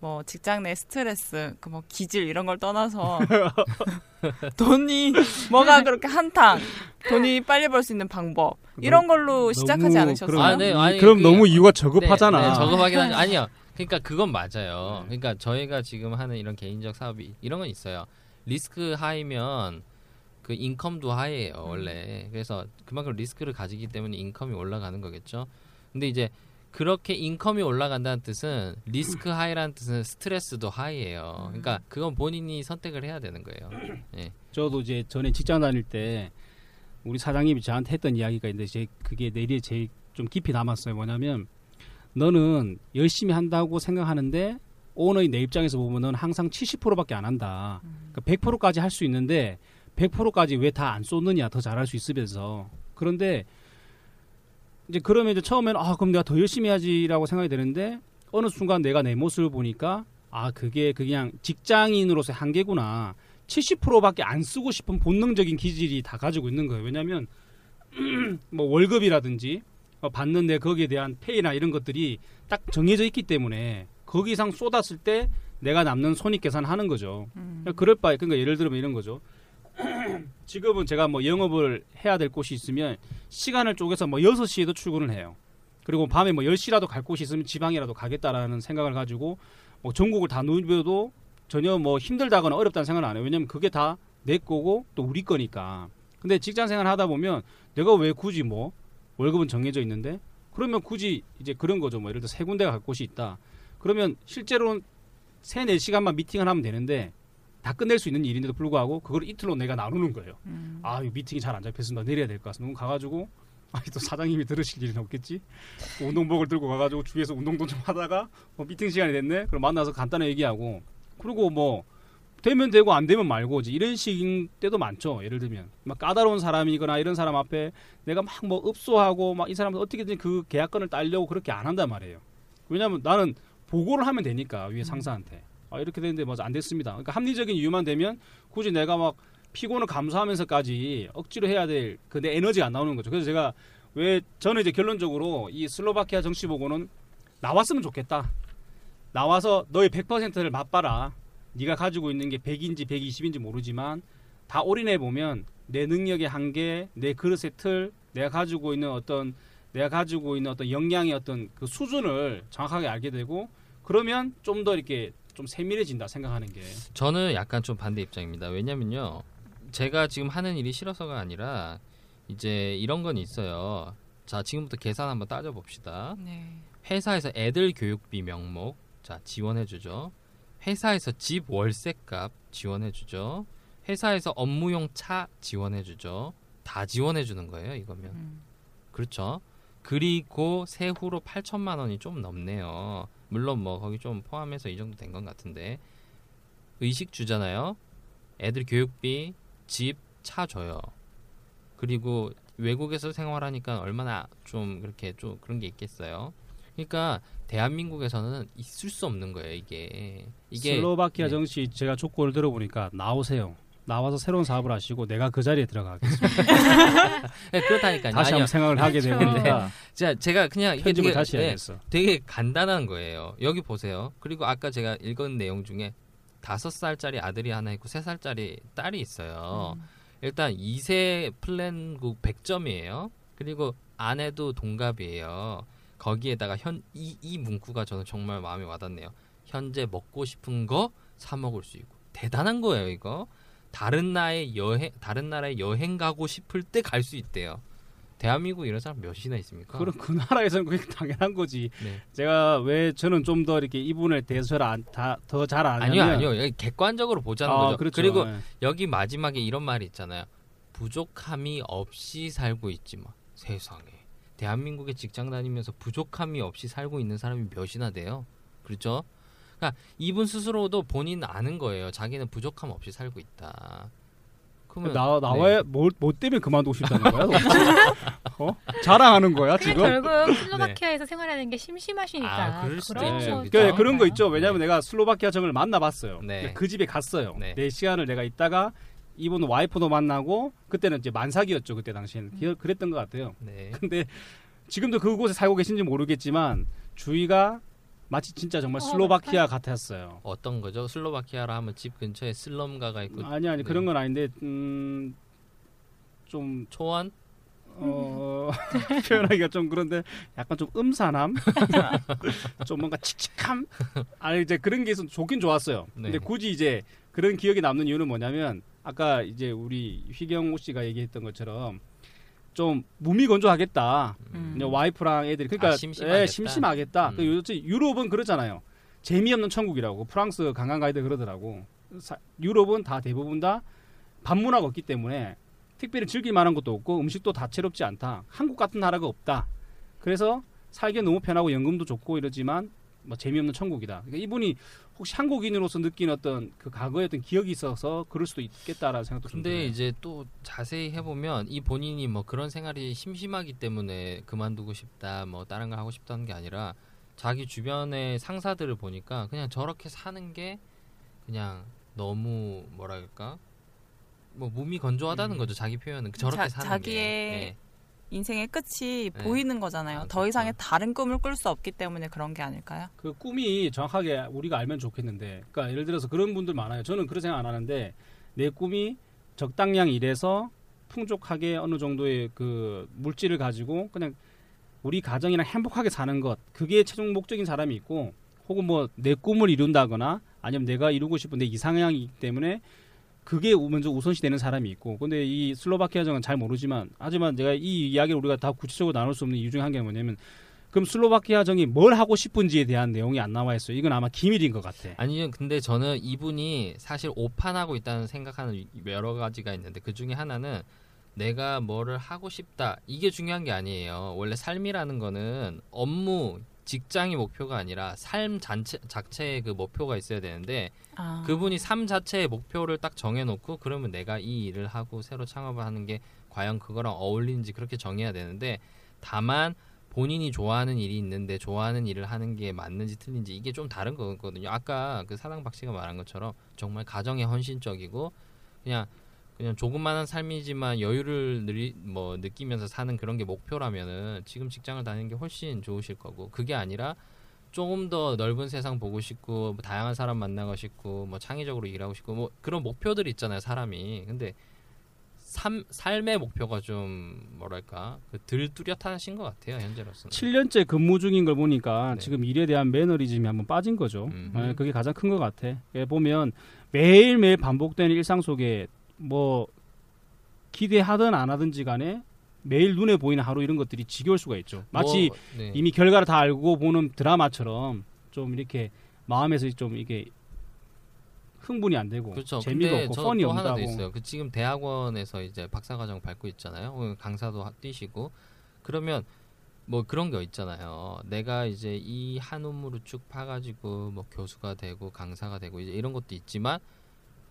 Speaker 4: 뭐 직장 내 스트레스, 그 뭐 기질 이런 걸 떠나서 돈이 뭐가 그렇게 한탕, 돈이 빨리 벌 수 있는 방법 이런 걸로 시작하지 않으셨어요? 그럼,
Speaker 3: 아, 네, 아니, 그럼 그, 너무 이유가 저급하잖아.
Speaker 5: 네, 네, 저급하긴 하죠. 아니요. 그러니까 그건 맞아요. 그러니까 저희가 지금 하는 이런 개인적 사업이 이런 건 있어요. risk high면 그 income도 high예요 원래. 그래서 그만큼 risk를 가지기 때문에 income이 올라가는 거겠죠. 근데 이제 그렇게 income이 올라간다는 뜻은 risk high라는 뜻은 스트레스도 high예요. 그러니까 그건 본인이 선택을 해야 되는 거예요. 예.
Speaker 3: 저도 이제 전에 직장 다닐 때 우리 사장님이 저한테 했던 이야기가 있는데 제 그게 내리에 제일 좀 깊이 남았어요. 뭐냐면 너는 열심히 한다고 생각하는데 오너의 내 입장에서 보면은 항상 70%밖에 안 한다. 그러니까 100%까지 할 수 있는데 100%까지 왜 다안 쏟느냐 더 잘할 수 있으면서. 그런데 이제 그러면 이제 처음에는 아 그럼 내가 더 열심히 해야지라고 생각이 되는데 어느 순간 내가 내 모습을 보니까 아 그게 그냥 직장인으로서의 한계구나. 70%밖에 안 쓰고 싶은 본능적인 기질이 다 가지고 있는 거예요. 왜냐하면 뭐 월급이라든지 어, 받는 내 거기에 대한 페이나 이런 것들이 딱 정해져 있기 때문에 거기 이상 쏟았을 때 내가 남는 손익 계산하는 거죠. 음. 그럴 바에 그러니까 예를 들면 이런 거죠. 지금은 제가 뭐 영업을 해야 될 곳이 있으면 시간을 쪼개서 뭐 6시에도 출근을 해요. 그리고 밤에 뭐 10시라도 갈 곳이 있으면 지방이라도 가겠다라는 생각을 가지고 뭐 전국을 다 누벼도 전혀 뭐 힘들다거나 어렵다는 생각을 안 해요. 왜냐면 그게 다 내 거고 또 우리 거니까. 근데 직장 생활 하다 보면 내가 왜 굳이 뭐 월급은 정해져 있는데 그러면 굳이 이제 그런 거죠. 뭐 예를 들어 세 군데가 갈 곳이 있다. 그러면 실제로는 세네 시간만 미팅을 하면 되는데 다 끝낼 수 있는 일인데도 불구하고 그걸 이틀로 내가 나누는 거예요. 음. 아, 이 미팅이 잘 안 잡혔습니다. 내려야 될 것 같습니다. 가가지고 아니 또 사장님이 들으실 일은 없겠지. 운동복을 들고 가가지고 주위에서 운동도 좀 하다가 뭐 미팅 시간이 됐네. 그럼 만나서 간단히 얘기하고 그리고 뭐 되면 되고 안 되면 말고 이런 식인 때도 많죠. 예를 들면 막 까다로운 사람이거나 이런 사람 앞에 내가 막 뭐 읍소하고 막 이 사람은 어떻게든 그 계약권을 따려고 그렇게 안 한단 말이에요. 왜냐하면 나는 보고를 하면 되니까 위에 음. 상사한테 아, 이렇게 되는데 맞아 안 됐습니다. 그러니까 합리적인 이유만 되면 굳이 내가 막 피곤을 감수하면서까지 억지로 해야 될 그 내 에너지가 안 나오는 거죠. 그래서 제가 왜 저는 이제 결론적으로 이 슬로바키아 정치 보고는 나왔으면 좋겠다. 나와서 너의 100%를 맛봐라. 네가 가지고 있는 게 100인지 120인지 모르지만 다 올인해 보면 내 능력의 한계, 내 그릇의 틀, 내가 가지고 있는 어떤 내가 가지고 있는 어떤 역량의 어떤 그 수준을 정확하게 알게 되고 그러면 좀 더 이렇게 좀 세밀해진다 생각하는 게
Speaker 5: 저는 약간 좀 반대 입장입니다. 왜냐면요. 제가 지금 하는 일이 싫어서가 아니라 이제 이런 건 있어요. 자, 지금부터 계산 한번 따져 봅시다. 네. 회사에서 애들 교육비 명목 자, 지원해 주죠. 회사에서 집 월세값 지원해 주죠. 회사에서 업무용 차 지원해 주죠. 다 지원해 주는 거예요, 이거면. 음. 그렇죠? 그리고 세후로 8천만 원이 좀 넘네요. 물론 뭐 거기 좀 포함해서 이 정도 된것 같은데 의식 주잖아요. 애들 교육비, 집, 차 줘요. 그리고 외국에서 생활하니까 얼마나 좀 그렇게 좀 그런 게 있겠어요. 그러니까 대한민국에서는 있을 수 없는 거예요 이게.
Speaker 3: 이게 슬로바키아 네. 정치 제가 조건을 들어보니까 나오세요. 나와서 새로운 사업을 하시고 내가 그 자리에 들어가겠습니다.
Speaker 5: 네, 그렇다니까요.
Speaker 3: 다시 한번 생각을 하게. 그렇죠. 네.
Speaker 5: 자, 제가 그냥
Speaker 3: 이게 되게, 다시 네, 해야겠어.
Speaker 5: 되게 간단한 거예요. 여기 보세요. 그리고 아까 제가 읽은 내용 중에 다섯 살짜리 아들이 하나 있고 세 살짜리 딸이 있어요. 음. 일단 2세 플랜국 100점이에요. 그리고 아내도 동갑이에요. 거기에다가 현 이 이 문구가 저는 정말 마음에 와닿네요. 현재 먹고 싶은 거 사 먹을 수 있고 대단한 거예요 이거. 다른 나라에 여행 다른 나라에 여행 가고 싶을 때 갈 수 있대요. 대한민국 이런 사람 몇이나 있습니까?
Speaker 3: 그럼 그 나라에서는 그게 당연한 거지.
Speaker 5: 네.
Speaker 3: 제가 왜 저는 좀 더 이렇게 이분에 대해서 더잘 아냐면
Speaker 5: 아니요 아니요 객관적으로 보자는
Speaker 3: 아,
Speaker 5: 거죠.
Speaker 3: 그렇죠.
Speaker 5: 그리고
Speaker 3: 예.
Speaker 5: 여기 마지막에 이런 말이 있잖아요. 부족함이 없이 살고 있지만 세상에 대한민국에 직장 다니면서 부족함이 없이 살고 있는 사람이 몇이나 돼요. 그렇죠? 그러니까 이분 스스로도 본인 아는 거예요. 자기는 부족함 없이 살고 있다. 그러면
Speaker 3: 나 나와야
Speaker 5: 네.
Speaker 3: 뭐, 뭐 때문에 그만두고 싶다는 거야? 어? 자랑하는 거야 지금?
Speaker 6: 결국 슬로바키아에서 생활하는 게 심심하시니까
Speaker 5: 아, 그럴 수도
Speaker 6: 그런
Speaker 5: 있죠.
Speaker 6: 거지
Speaker 5: 그죠?
Speaker 3: 그, 그런 거
Speaker 6: 않을까요?
Speaker 3: 있죠. 왜냐하면 내가 슬로바키아 정을 만나봤어요.
Speaker 5: 네.
Speaker 3: 그 집에 갔어요.
Speaker 5: 네.
Speaker 3: 네. 시간을 내가 있다가 이분 와이프도 만나고 그때는 이제 만삭이었죠. 그때 당시에는 기- 그랬던 것 같아요.
Speaker 5: 네.
Speaker 3: 근데 지금도 그곳에 살고 계신지 모르겠지만 주위가 마치 진짜 정말
Speaker 6: 어,
Speaker 3: 슬로바키아 같았어요.
Speaker 5: 어떤 거죠? 슬로바키아라 하면 집 근처에 슬럼가가 있고
Speaker 3: 아니 아니
Speaker 5: 네.
Speaker 3: 그런 건 아닌데 음, 좀
Speaker 5: 초원
Speaker 3: 어, 표현하기가 좀 그런데 약간 좀 음산함, 좀 뭔가 칙칙함. 아니 이제 그런 게 있어 좋긴 좋았어요.
Speaker 5: 네.
Speaker 3: 근데 굳이 이제 그런 기억이 남는 이유는 뭐냐면 아까 이제 우리 휘경우 씨가 얘기했던 것처럼 좀 무미건조하겠다.
Speaker 4: 음.
Speaker 3: 와이프랑 애들이 그러니까
Speaker 5: 아, 심심하겠다.
Speaker 3: 예, 심심하겠다.
Speaker 5: 음.
Speaker 3: 그 요즘 유럽은 그러잖아요. 재미없는 천국이라고 프랑스 관광 가이드 그러더라고. 사- 유럽은 다 대부분 다 반문화가 없기 때문에 특별히 즐길 만한 것도 없고 음식도 다채롭지 않다. 한국 같은 나라가 없다. 그래서 살기 너무 편하고 연금도 좋고 이러지만 뭐 재미없는 천국이다. 그러니까 이분이 혹시 한국인으로서 느낀 어떤 그 과거의 어떤 기억이 있어서 그럴 수도 있겠다라는 생각도 좀
Speaker 5: 근데
Speaker 3: 드네요.
Speaker 5: 이제 또 자세히 해보면 이 본인이 뭐 그런 생활이 심심하기 때문에 그만두고 싶다 뭐 다른 걸 하고 싶다는 게 아니라 자기 주변의 상사들을 보니까 그냥 저렇게 사는 게 그냥 너무 뭐랄까 뭐 몸이 건조하다는
Speaker 3: 음.
Speaker 5: 거죠 자기 표현은 저렇게
Speaker 4: 자-
Speaker 5: 사는
Speaker 4: 자기의
Speaker 5: 게 네.
Speaker 4: 인생의 끝이
Speaker 5: 네.
Speaker 4: 보이는 거잖아요.
Speaker 5: 아,
Speaker 4: 더
Speaker 5: 그렇죠.
Speaker 4: 이상의 다른 꿈을 꿀 수 없기 때문에 그런 게 아닐까요?
Speaker 3: 그 꿈이 정확하게 우리가 알면 좋겠는데, 그러니까 예를 들어서 그런 분들 많아요. 저는 그런 생각 안 하는데 내 꿈이 적당량 일해서 풍족하게 어느 정도의 그 물질을 가지고 그냥 우리 가정이랑 행복하게 사는 것 그게 최종 목적인 사람이 있고 혹은 뭐 내 꿈을 이룬다거나 아니면 내가 이루고 싶은 내 이상향이기 때문에 그게 먼저 우선시 되는 사람이 있고 근데 이 슬로바키아 정은 잘 모르지만 하지만 제가 이 이야기를 우리가 다 구체적으로 나눌 수 없는 이유 중에 한 게 뭐냐면 그럼 슬로바키아 정이 뭘 하고 싶은지에 대한 내용이 안 나와 있어요. 이건 아마 기밀인 것 같아.
Speaker 5: 아니요 근데 저는 이분이 사실 오판하고 있다는 생각하는 여러 가지가 있는데 그 중에 하나는 내가 뭐를 하고 싶다 이게 중요한 게 아니에요 원래 삶이라는 거는 업무 직장이 목표가 아니라 삶 자체, 자체의 그 목표가 있어야 되는데
Speaker 4: 아.
Speaker 5: 그분이 삶 자체의 목표를 딱 정해놓고 그러면 내가 이 일을 하고 새로 창업을 하는 게 과연 그거랑 어울리는지 그렇게 정해야 되는데 다만 본인이 좋아하는 일이 있는데 좋아하는 일을 하는 게 맞는지 틀린지 이게 좀 다른 거거든요. 아까 그 사당박 씨가 말한 것처럼 정말 가정에 헌신적이고 그냥 그냥 조그마한 삶이지만 여유를 느리, 뭐 느끼면서 사는 그런 게 목표라면은 지금 직장을 다니는 게 훨씬 좋으실 거고 그게 아니라 조금 더 넓은 세상 보고 싶고 뭐 다양한 사람 만나고 싶고 뭐 창의적으로 일하고 싶고 뭐 그런 목표들이 있잖아요 사람이 근데 삶, 삶의 목표가 좀 뭐랄까 그 들뚜렷하신 것 같아요 현재로서는
Speaker 3: 7년째 근무 중인 걸 보니까
Speaker 5: 네.
Speaker 3: 지금 일에 대한 매너리즘이 한번 빠진 거죠.
Speaker 5: 음.
Speaker 3: 네, 그게 가장 큰 것 같아. 예, 보면 매일 매일 반복되는 일상 속에 뭐 기대하든 안 하든지 간에 매일 눈에 보이는 하루 이런 것들이 지겨울 수가 있죠. 마치
Speaker 5: 뭐, 네.
Speaker 3: 이미 결과를 다 알고 보는 드라마처럼 좀 이렇게 마음에서 좀 이게 흥분이 안 되고
Speaker 5: 그렇죠.
Speaker 3: 재미가 없고
Speaker 5: 저
Speaker 3: 펀이 없다고.
Speaker 5: 있어요. 그 지금 대학원에서 이제 박사과정 밟고 있잖아요. 오늘 강사도 하- 뛰시고 그러면 뭐 그런 거 있잖아요. 내가 이제 이 한 우물을 쭉 파가지고 뭐 교수가 되고 강사가 되고 이제 이런 것도 있지만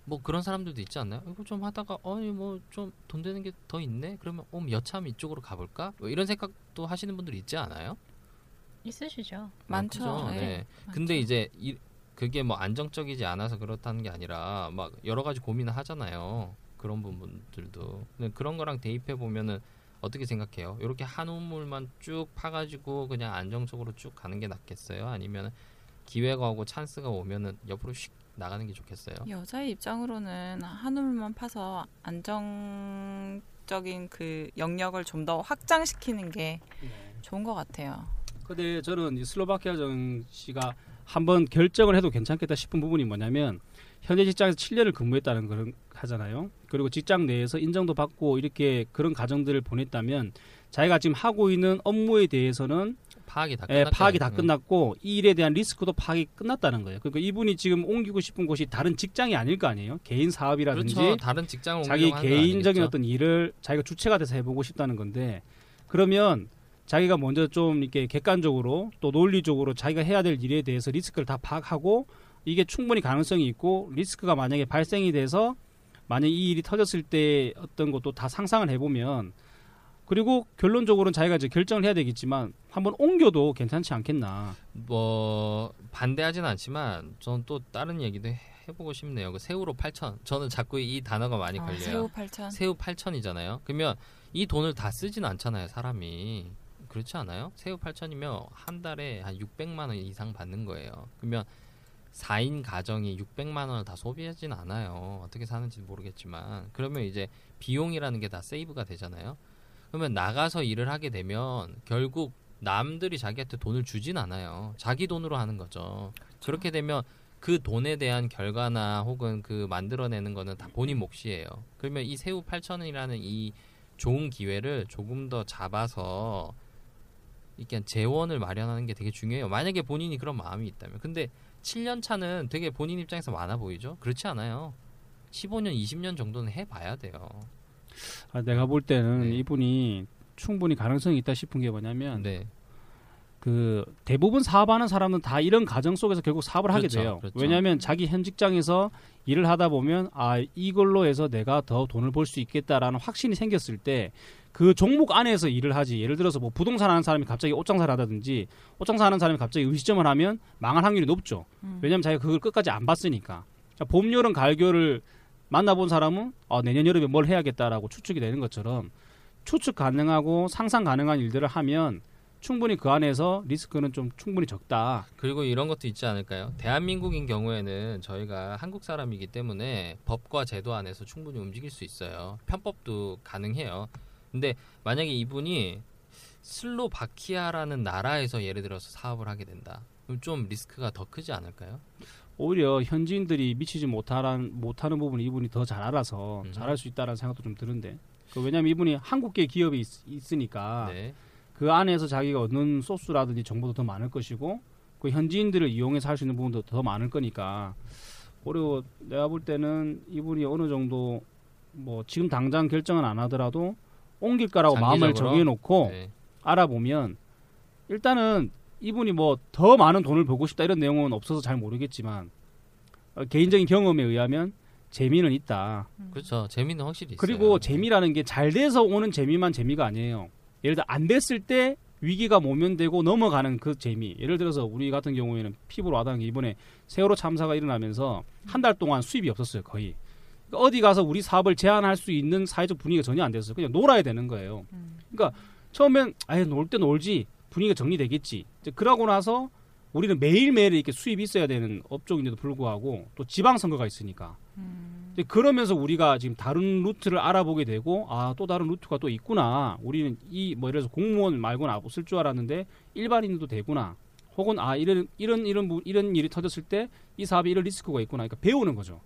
Speaker 5: 뭐 그런 사람들도 있지 않나요? 이거 좀 하다가 어이 뭐좀 돈 되는 게 더 있네. 그러면 어 여차하면 이쪽으로 가볼까? 뭐 이런 생각도 하시는 분들이 있지 않아요?
Speaker 6: 있으시죠.
Speaker 4: 많죠.
Speaker 5: 그죠?
Speaker 4: 네.
Speaker 5: 네. 근데 이제 이, 그게 뭐 안정적이지 않아서 그렇다는 게 아니라 막 여러 가지 고민을 하잖아요. 그런 부분들도. 근데 그런 거랑 대입해 보면은 어떻게 생각해요? 이렇게 한 우물만 쭉 파가지고 그냥 안정적으로 쭉 가는 게 낫겠어요? 아니면 기회가 오고 찬스가 오면은 옆으로 휙 나가는 게 좋겠어요?
Speaker 4: 여자의 입장으로는 한우물만 파서 안정적인 그 영역을 좀 더 확장시키는 게
Speaker 3: 네.
Speaker 4: 좋은 것 같아요.
Speaker 3: 근데 저는 이 슬로바키아 정씨가 한번 결정을 해도 괜찮겠다 싶은 부분이 뭐냐면 현재 직장에서 7년을 근무했다는 그런 하잖아요. 그리고 직장 내에서 인정도 받고 이렇게 그런 과정들을 보냈다면 자기가 지금 하고 있는 업무에 대해서는
Speaker 5: 파악이 다
Speaker 3: 예. 파악이 다
Speaker 5: 응.
Speaker 3: 끝났고 이 일에 대한 리스크도 파악이 끝났다는 거예요. 그러니까 이분이 지금 옮기고 싶은 곳이 다른 직장이 아닐 거 아니에요. 개인 사업이라든지
Speaker 5: 그렇죠. 다른 직장을
Speaker 3: 자기 개인적인. 어떤 일을 자기가 주체가 돼서 해보고 싶다는 건데 그러면 자기가 먼저 좀 이렇게 객관적으로 또 논리적으로 자기가 해야 될 일에 대해서 리스크를 다 파악하고 이게 충분히 가능성이 있고 리스크가 만약에 발생이 돼서 만약 이 일이 터졌을 때 어떤 것도 다 상상을 해보면 그리고 결론적으로는 자기가 이제 결정을 해야 되겠지만 한번 옮겨도 괜찮지 않겠나.
Speaker 5: 뭐 반대하진 않지만 저는 또 다른 얘기도 해- 해보고 싶네요. 그 세우로 8천. 저는 자꾸 이 단어가 많이
Speaker 4: 아,
Speaker 5: 걸려요.
Speaker 4: 새우 8천.
Speaker 5: 새우 8천이잖아요. 그러면 이 돈을 다 쓰진 않잖아요, 사람이. 그렇지 않아요? 새우 8천이면 한 달에 한 600만 원 이상 받는 거예요. 그러면 4인 가정이 600만 원을 다 소비하진 않아요. 어떻게 사는지 모르겠지만. 그러면 이제 비용이라는 게 다 세이브가 되잖아요. 그러면 나가서 일을 하게 되면 결국 남들이 자기한테 돈을 주진 않아요. 자기 돈으로 하는 거죠. 그렇게 되면 그 돈에 대한 결과나 혹은 그 만들어내는 거는 다 본인 몫이에요. 그러면 이 새우 8천원이라는 이 좋은 기회를 조금 더 잡아서 이렇게 재원을 마련하는 게 되게 중요해요. 만약에 본인이 그런 마음이 있다면. 근데 7년 차는 되게 본인 입장에서 많아 보이죠? 그렇지 않아요. 15년, 20년 정도는 해봐야 돼요.
Speaker 3: 아, 내가 볼 때는
Speaker 5: 네.
Speaker 3: 이분이 충분히 가능성이 있다 싶은 게 뭐냐면
Speaker 5: 네.
Speaker 3: 그 대부분 사업하는 사람은 다 이런 과정 속에서 결국 사업을 하게
Speaker 5: 그렇죠,
Speaker 3: 돼요.
Speaker 5: 그렇죠.
Speaker 3: 왜냐하면 자기 현 직장에서 일을 하다 보면 아 이걸로 해서 내가 더 돈을 벌 수 있겠다라는 확신이 생겼을 때 그 종목 안에서 일을 하지. 예를 들어서 뭐 부동산 하는 사람이 갑자기 옷장사를 하다든지 옷장사 하는 사람이 갑자기 음식점을 하면 망할 확률이 높죠.
Speaker 4: 음.
Speaker 3: 왜냐하면 자기가 그걸 끝까지 안 봤으니까. 자, 봄, 여름, 가을, 겨울을 만나본 사람은 아, 내년 여름에 뭘 해야겠다라고 추측이 되는 것처럼 추측 가능하고 상상 가능한 일들을 하면 충분히 그 안에서 리스크는 좀 충분히 적다.
Speaker 5: 그리고 이런 것도 있지 않을까요? 대한민국인 경우에는 저희가 한국 사람이기 때문에 법과 제도 안에서 충분히 움직일 수 있어요. 편법도 가능해요. 근데 만약에 이분이 슬로바키아라는 나라에서 예를 들어서 사업을 하게 된다. 그럼 좀 리스크가 더 크지 않을까요?
Speaker 3: 오히려 현지인들이 미치지 못하는 못하는 부분을 이분이 더 잘 알아서
Speaker 5: 음.
Speaker 3: 잘할 수 있다라는 생각도 좀 드는데. 그 왜냐하면 이분이 한국계 기업이 있, 으니까
Speaker 5: 네.
Speaker 3: 그 안에서 자기가 얻는 소스라든지 정보도 더 많을 것이고 그 현지인들을 이용해서 할 수 있는 부분도 더 많을 거니까 그리고 내가 볼 때는 이분이 어느 정도 뭐 지금 당장 결정은 안 하더라도 옮길 거라고 마음을
Speaker 5: 장기적으로?
Speaker 3: 정해놓고
Speaker 5: 네.
Speaker 3: 알아보면 일단은 이분이 뭐 더 많은 돈을 벌고 싶다 이런 내용은 없어서 잘 모르겠지만 어, 개인적인 경험에 의하면 재미는 있다.
Speaker 5: 그렇죠. 재미는 확실히 있어요.
Speaker 3: 그리고 재미라는 게 잘 돼서 오는 재미만 재미가 아니에요. 예를 들어 안 됐을 때 위기가 모면되고 넘어가는 그 재미. 예를 들어서 우리 같은 경우에는 피부로 와닿은 게 이번에 세월호 참사가 일어나면서 한 달 동안 수입이 없었어요 거의. 그러니까 어디 가서 우리 사업을 제한할 수 있는 사회적 분위기가 전혀 안 됐어요. 그냥 놀아야 되는 거예요. 그러니까 처음엔 아예 놀 때 놀지 분위기가 정리되겠지. 이제 그러고 나서 우리는 매일매일 이렇게 수입이 있어야 되는 업종인데도 불구하고 또 지방선거가 있으니까. 이제 그러면서 우리가 지금 다른 루트를 알아보게 되고 아 또 다른 루트가 또 있구나. 우리는 이뭐 들어서 공무원 말고는 없을 줄 알았는데 일반인도 되구나. 혹은 아 이런 이런 이런 부- 이런 일이 터졌을 때 이 사업에 이런 리스크가 있구나. 그러니까 배우는 거죠.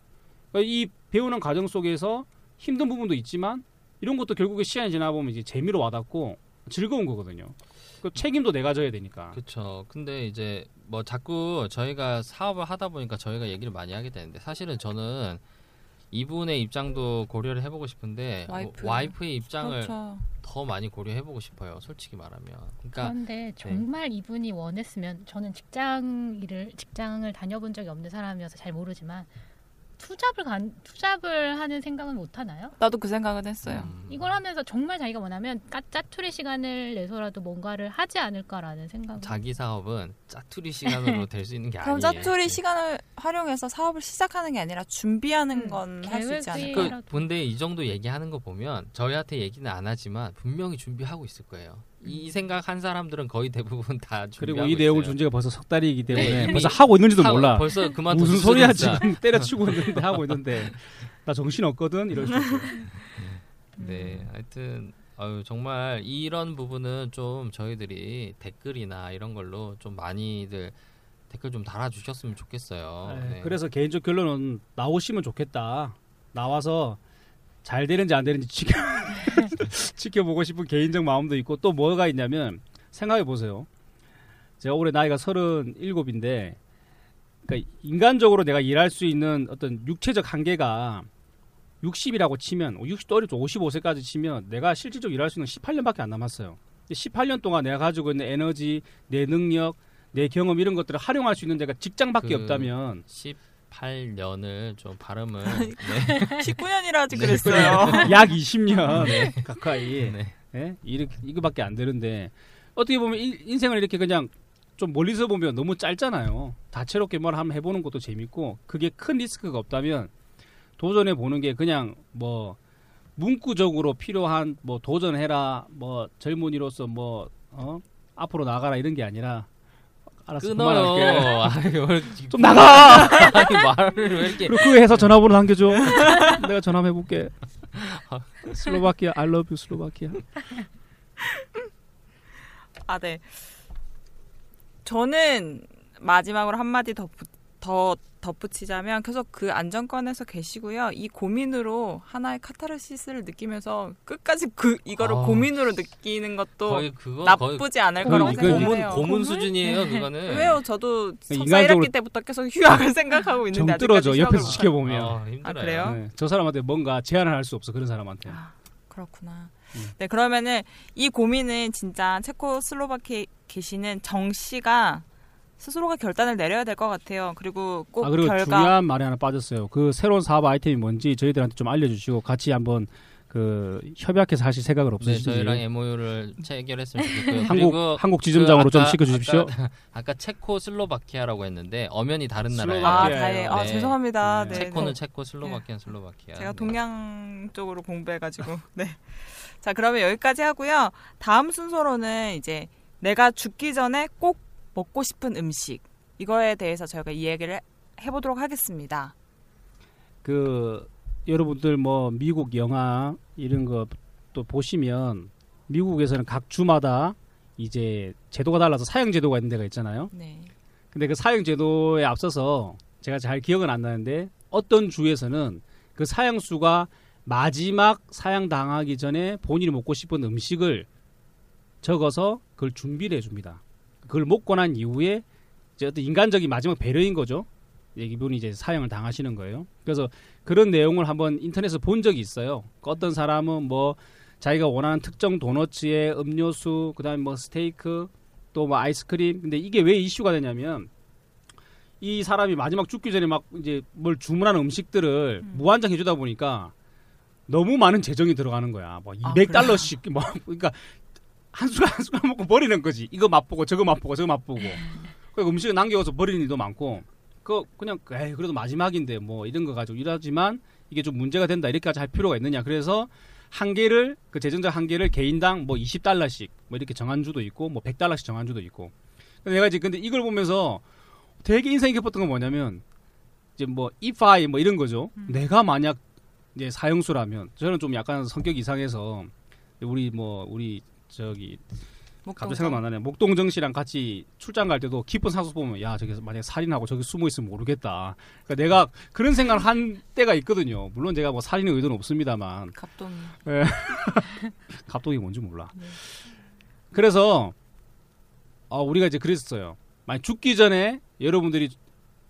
Speaker 3: 그러니까 이 배우는 과정 속에서 힘든 부분도 있지만 이런 것도 결국에 시간이 지나 보면 이제 재미로 와닿고 즐거운 거거든요 그 책임도 내가 져야 되니까
Speaker 5: 그렇죠. 근데 이제 뭐 자꾸 저희가 사업을 하다 보니까 저희가 얘기를 많이 하게 되는데 사실은 저는 이분의 입장도 고려를 해보고 싶은데
Speaker 4: 와이프.
Speaker 5: 뭐 와이프의 입장을
Speaker 4: 그렇죠.
Speaker 5: 더 많이 고려해보고 싶어요. 솔직히 말하면. 그러니까
Speaker 6: 그런데 정말 이분이 원했으면 저는 직장 일을 직장을 다녀본 적이 없는 사람이어서 잘 모르지만 투잡을 간 투잡을 하는 생각은 못 하나요?
Speaker 4: 나도 그 생각은 했어요.
Speaker 5: 음,
Speaker 6: 이걸 하면서 정말 자기가 원하면 까- 짜투리 시간을 내서라도 뭔가를 하지 않을까라는 생각.
Speaker 5: 자기 사업은 짜투리 시간으로 될 수 있는 게
Speaker 4: 그럼
Speaker 5: 아니에요.
Speaker 4: 짜투리
Speaker 5: 네.
Speaker 4: 시간을 활용해서 사업을 시작하는 게 아니라 준비하는
Speaker 6: 음,
Speaker 4: 건할 수 있지 않을까?
Speaker 5: 그. 근데 이 정도 얘기하는 거 보면 저희한테 얘기는 안 하지만 분명히 준비하고 있을 거예요. 이 생각 한 사람들은 거의 대부분 다
Speaker 3: 그리고 이 내용을
Speaker 5: 있어요.
Speaker 3: 준 지가 벌써 석 달이기 때문에
Speaker 5: 네,
Speaker 3: 벌써 하고 있는지도
Speaker 5: 사-
Speaker 3: 몰라
Speaker 5: 벌써 그만
Speaker 3: 무슨 소리야 지금 때려치고 있는데 하고 있는데 나 정신 없거든 이럴 수 있어요.
Speaker 5: 네, 하여튼 아유 정말 이런 부분은 좀 저희들이 댓글이나 이런 걸로 좀 많이들 댓글 좀 달아주셨으면 좋겠어요.
Speaker 3: 네,
Speaker 5: 네.
Speaker 3: 그래서 개인적 결론은 나오시면 좋겠다. 나와서 잘 되는지 안 되는지 지켜 지켜보고 싶은 개인적 마음도 있고 또 뭐가 있냐면 생각해 보세요. 제가 올해 나이가 37인데 그러니까 인간적으로 내가 일할 수 있는 어떤 육체적 한계가 60이라고 치면 60도 어렵죠. 55세까지 치면 내가 실질적으로 일할 수 있는 18년밖에 안 남았어요. 18년 동안 내가 가지고 있는 에너지, 내 능력, 내 경험 이런 것들을 활용할 수 있는 데가 직장밖에
Speaker 5: 그-
Speaker 3: 없다면
Speaker 5: 18년을 좀 발음을 네.
Speaker 4: 19년이라 아직
Speaker 5: 네.
Speaker 4: 그랬어요.
Speaker 3: 약 20년 가까이
Speaker 5: 네.
Speaker 3: 예? 이렇게 이거밖에 안 되는데 어떻게 보면 인- 인생을 이렇게 그냥 좀 멀리서 보면 너무 짧잖아요. 다채롭게 뭘 한번 해보는 것도 재밌고 그게 큰 리스크가 없다면 도전해 보는 게 그냥 뭐 문구적으로 필요한 뭐 도전해라 뭐 젊은이로서 뭐 어? 앞으로 나가라 이런 게 아니라 알았어
Speaker 5: 끊어요.
Speaker 3: 그만할게.
Speaker 5: 아유,
Speaker 3: 좀 나가.
Speaker 5: 아니, 말을 왜 이렇게
Speaker 3: 그리고 그 회사 전화번호 남겨줘. 내가 전화 한번 해볼게. 슬로바키아, I love you 슬로바키아.
Speaker 4: 아, 네. 저는 마지막으로 한마디 더, 부- 더 덧붙이자면 계속 그 안정권에서 계시고요. 이 고민으로 하나의 카타르시스를 느끼면서 끝까지 그 이거를
Speaker 5: 아.
Speaker 4: 고민으로 느끼는 것도
Speaker 5: 거의 그거
Speaker 4: 나쁘지 않을
Speaker 3: 거의
Speaker 4: 거라고
Speaker 3: 이거
Speaker 5: 고문
Speaker 4: 생각해요.
Speaker 5: 고문 수준이에요. 그거는.
Speaker 4: 왜요? 저도 석사
Speaker 3: 인간적으로
Speaker 4: 1학기 때부터 계속 휴학을 생각하고 있는데
Speaker 3: 정 떨어져 옆에서 지켜보면.
Speaker 5: 아, 힘들어요.
Speaker 4: 아, 그래요?
Speaker 3: 네, 저 사람한테 뭔가 제안을 할 수 없어 그런 사람한테.
Speaker 4: 아, 그렇구나.
Speaker 3: 음.
Speaker 4: 네, 그러면은 이 고민은 진짜 체코슬로바키에 계시는 정 씨가 스스로가 결단을 내려야 될 것 같아요. 그리고 꼭
Speaker 3: 아 그리고
Speaker 4: 결과
Speaker 3: 중요한 말이 하나 빠졌어요. 그 새로운 사업 아이템이 뭔지 저희들한테 좀 알려주시고 같이 한번 그 협약해서 하실 생각을
Speaker 5: 네,
Speaker 3: 없으신지
Speaker 5: 저희랑 MOU를 체결했으면 좋겠고요.
Speaker 3: 한국
Speaker 5: 그리고
Speaker 3: 한국 지점장으로 그좀
Speaker 5: 아까-
Speaker 3: 시켜주십시오.
Speaker 5: 아까, 아까 체코 슬로바키아라고 했는데 엄연히 다른 나라예요.
Speaker 4: 아.
Speaker 3: 아,
Speaker 5: 네.
Speaker 4: 죄송합니다.
Speaker 3: 네.
Speaker 4: 네.
Speaker 5: 체코는
Speaker 4: 네.
Speaker 5: 체코, 슬로바키아는 슬로바키아.
Speaker 4: 제가
Speaker 5: 네.
Speaker 4: 동양 쪽으로 공부해가지고 네. 자 그러면 여기까지 하고요. 다음 순서로는 이제 내가 죽기 전에 꼭 먹고 싶은 음식 이거에 대해서 저희가 이야기를 해- 해보도록 하겠습니다.
Speaker 3: 그 여러분들 뭐 미국 영화 이런 거 또 보시면 미국에서는 각 주마다 이제 제도가 달라서 사형 제도가 있는 데가 있잖아요.
Speaker 4: 네.
Speaker 3: 근데 그 사형 제도에 앞서서 제가 잘 기억은 안 나는데 어떤 주에서는 그 사형수가 마지막 사형 당하기 전에 본인이 먹고 싶은 음식을 적어서 그걸 준비를 해줍니다. 그걸 먹고 난 이후에 이제 어떤 인간적인 마지막 배려인 거죠. 이분이 이제 사형을 당하시는 거예요. 그래서 그런 내용을 한번 인터넷에서 본 적이 있어요. 어떤 사람은 뭐 자기가 원하는 특정 도너츠에 음료수, 그다음에 뭐 스테이크, 또 뭐 아이스크림. 근데 이게 왜 이슈가 되냐면 이 사람이 마지막 죽기 전에 막 이제 뭘 주문하는 음식들을
Speaker 4: 음.
Speaker 3: 무한정 해주다 보니까 너무 많은 재정이 들어가는 거야. 뭐
Speaker 4: 아,
Speaker 3: 200달러씩 뭐 그러니까 한 숟갈 한 숟갈 먹고 버리는 거지. 이거 맛보고 저거 맛보고 저거 맛보고. 그 음식을 남겨서 버리는 일도 많고. 그 그냥 에이 그래도 마지막인데 뭐 이런 거 가지고 일하지만 이게 좀 문제가 된다 이렇게까지 할 필요가 있느냐. 그래서 한계를 그 재정적 한계를 개인당 뭐 20달러씩 뭐 이렇게 정한 주도 있고 뭐 100달러씩 정한 주도 있고. 근데 내가 이제 근데 이걸 보면서 되게 인상이 깊었던 건 뭐냐면 이제 뭐 if I 뭐 이런 거죠.
Speaker 4: 음.
Speaker 3: 내가 만약 이제 사형수라면 저는 좀 약간 성격 이상해서 우리 뭐 우리 저기 갑자기 생각 안 나네. 목동정 씨랑 같이 출장 갈 때도 깊은 산소 보면 야 저기 만약 에 살인하고 저기 숨어 있으면 모르겠다. 그러니까 내가 그런 생각을 한 때가 있거든요. 물론 제가 뭐 살인의 의도는 없습니다만
Speaker 4: 갑동.
Speaker 3: 갑동이 뭔지 몰라.
Speaker 4: 네.
Speaker 3: 그래서 어, 우리가 이제 그랬어요. 만약 죽기 전에 여러분들이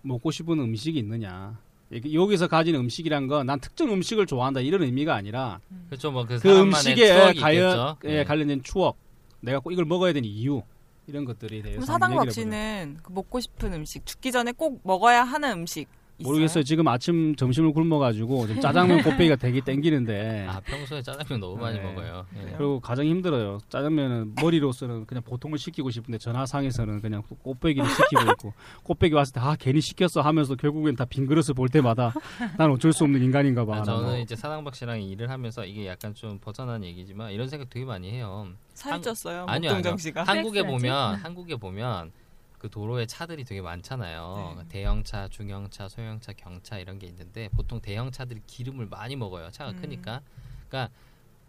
Speaker 3: 먹고 싶은 음식이 있느냐. 여기서 가진 음식이란 건 난 특정 음식을 좋아한다 이런 의미가 아니라
Speaker 5: 그렇죠. 뭐그
Speaker 3: 그
Speaker 5: 사람만의
Speaker 3: 음식에
Speaker 5: 있겠죠.
Speaker 3: 예,
Speaker 5: 네.
Speaker 3: 관련된 추억, 내가 꼭 이걸 먹어야 되는 이유 이런 것들에 대해서
Speaker 4: 그럼
Speaker 3: 한번
Speaker 4: 사당박
Speaker 3: 얘기를 해보자.
Speaker 4: 씨는 그 먹고 싶은 음식 죽기 전에 꼭 먹어야 하는 음식?
Speaker 3: 모르겠어요. 지금 아침 점심을 굶어가지고 좀 짜장면 곱빼기가 되게 땡기는데
Speaker 5: 아 평소에 짜장면 너무 많이
Speaker 3: 네.
Speaker 5: 먹어요. 예.
Speaker 3: 그리고 가장 힘들어요. 짜장면은 머리로서는 그냥 보통을 시키고 싶은데 전화상에서는 그냥 또 꽃배기를 시키고 있고 꽃배기 왔을 때 아 괜히 시켰어 하면서 결국엔 다 빈 그릇을 볼 때마다 난 어쩔 수 없는 인간인가 봐.
Speaker 5: 아,
Speaker 3: 나
Speaker 5: 저는
Speaker 3: 뭐.
Speaker 5: 이제 사당박 씨랑 일을 하면서 이게 약간 좀 벗어난 얘기지만 이런 생각 되게 많이 해요.
Speaker 4: 살이
Speaker 5: 한-
Speaker 4: 쪘어요.
Speaker 5: 아니요, 아니요. 한국에? 보면 한국에 보면 그 도로에 차들이 되게 많잖아요.
Speaker 4: 네.
Speaker 5: 대형차, 중형차, 소형차, 경차 이런 게 있는데 보통 대형차들이 기름을 많이 먹어요. 차가
Speaker 4: 음.
Speaker 5: 크니까. 그러니까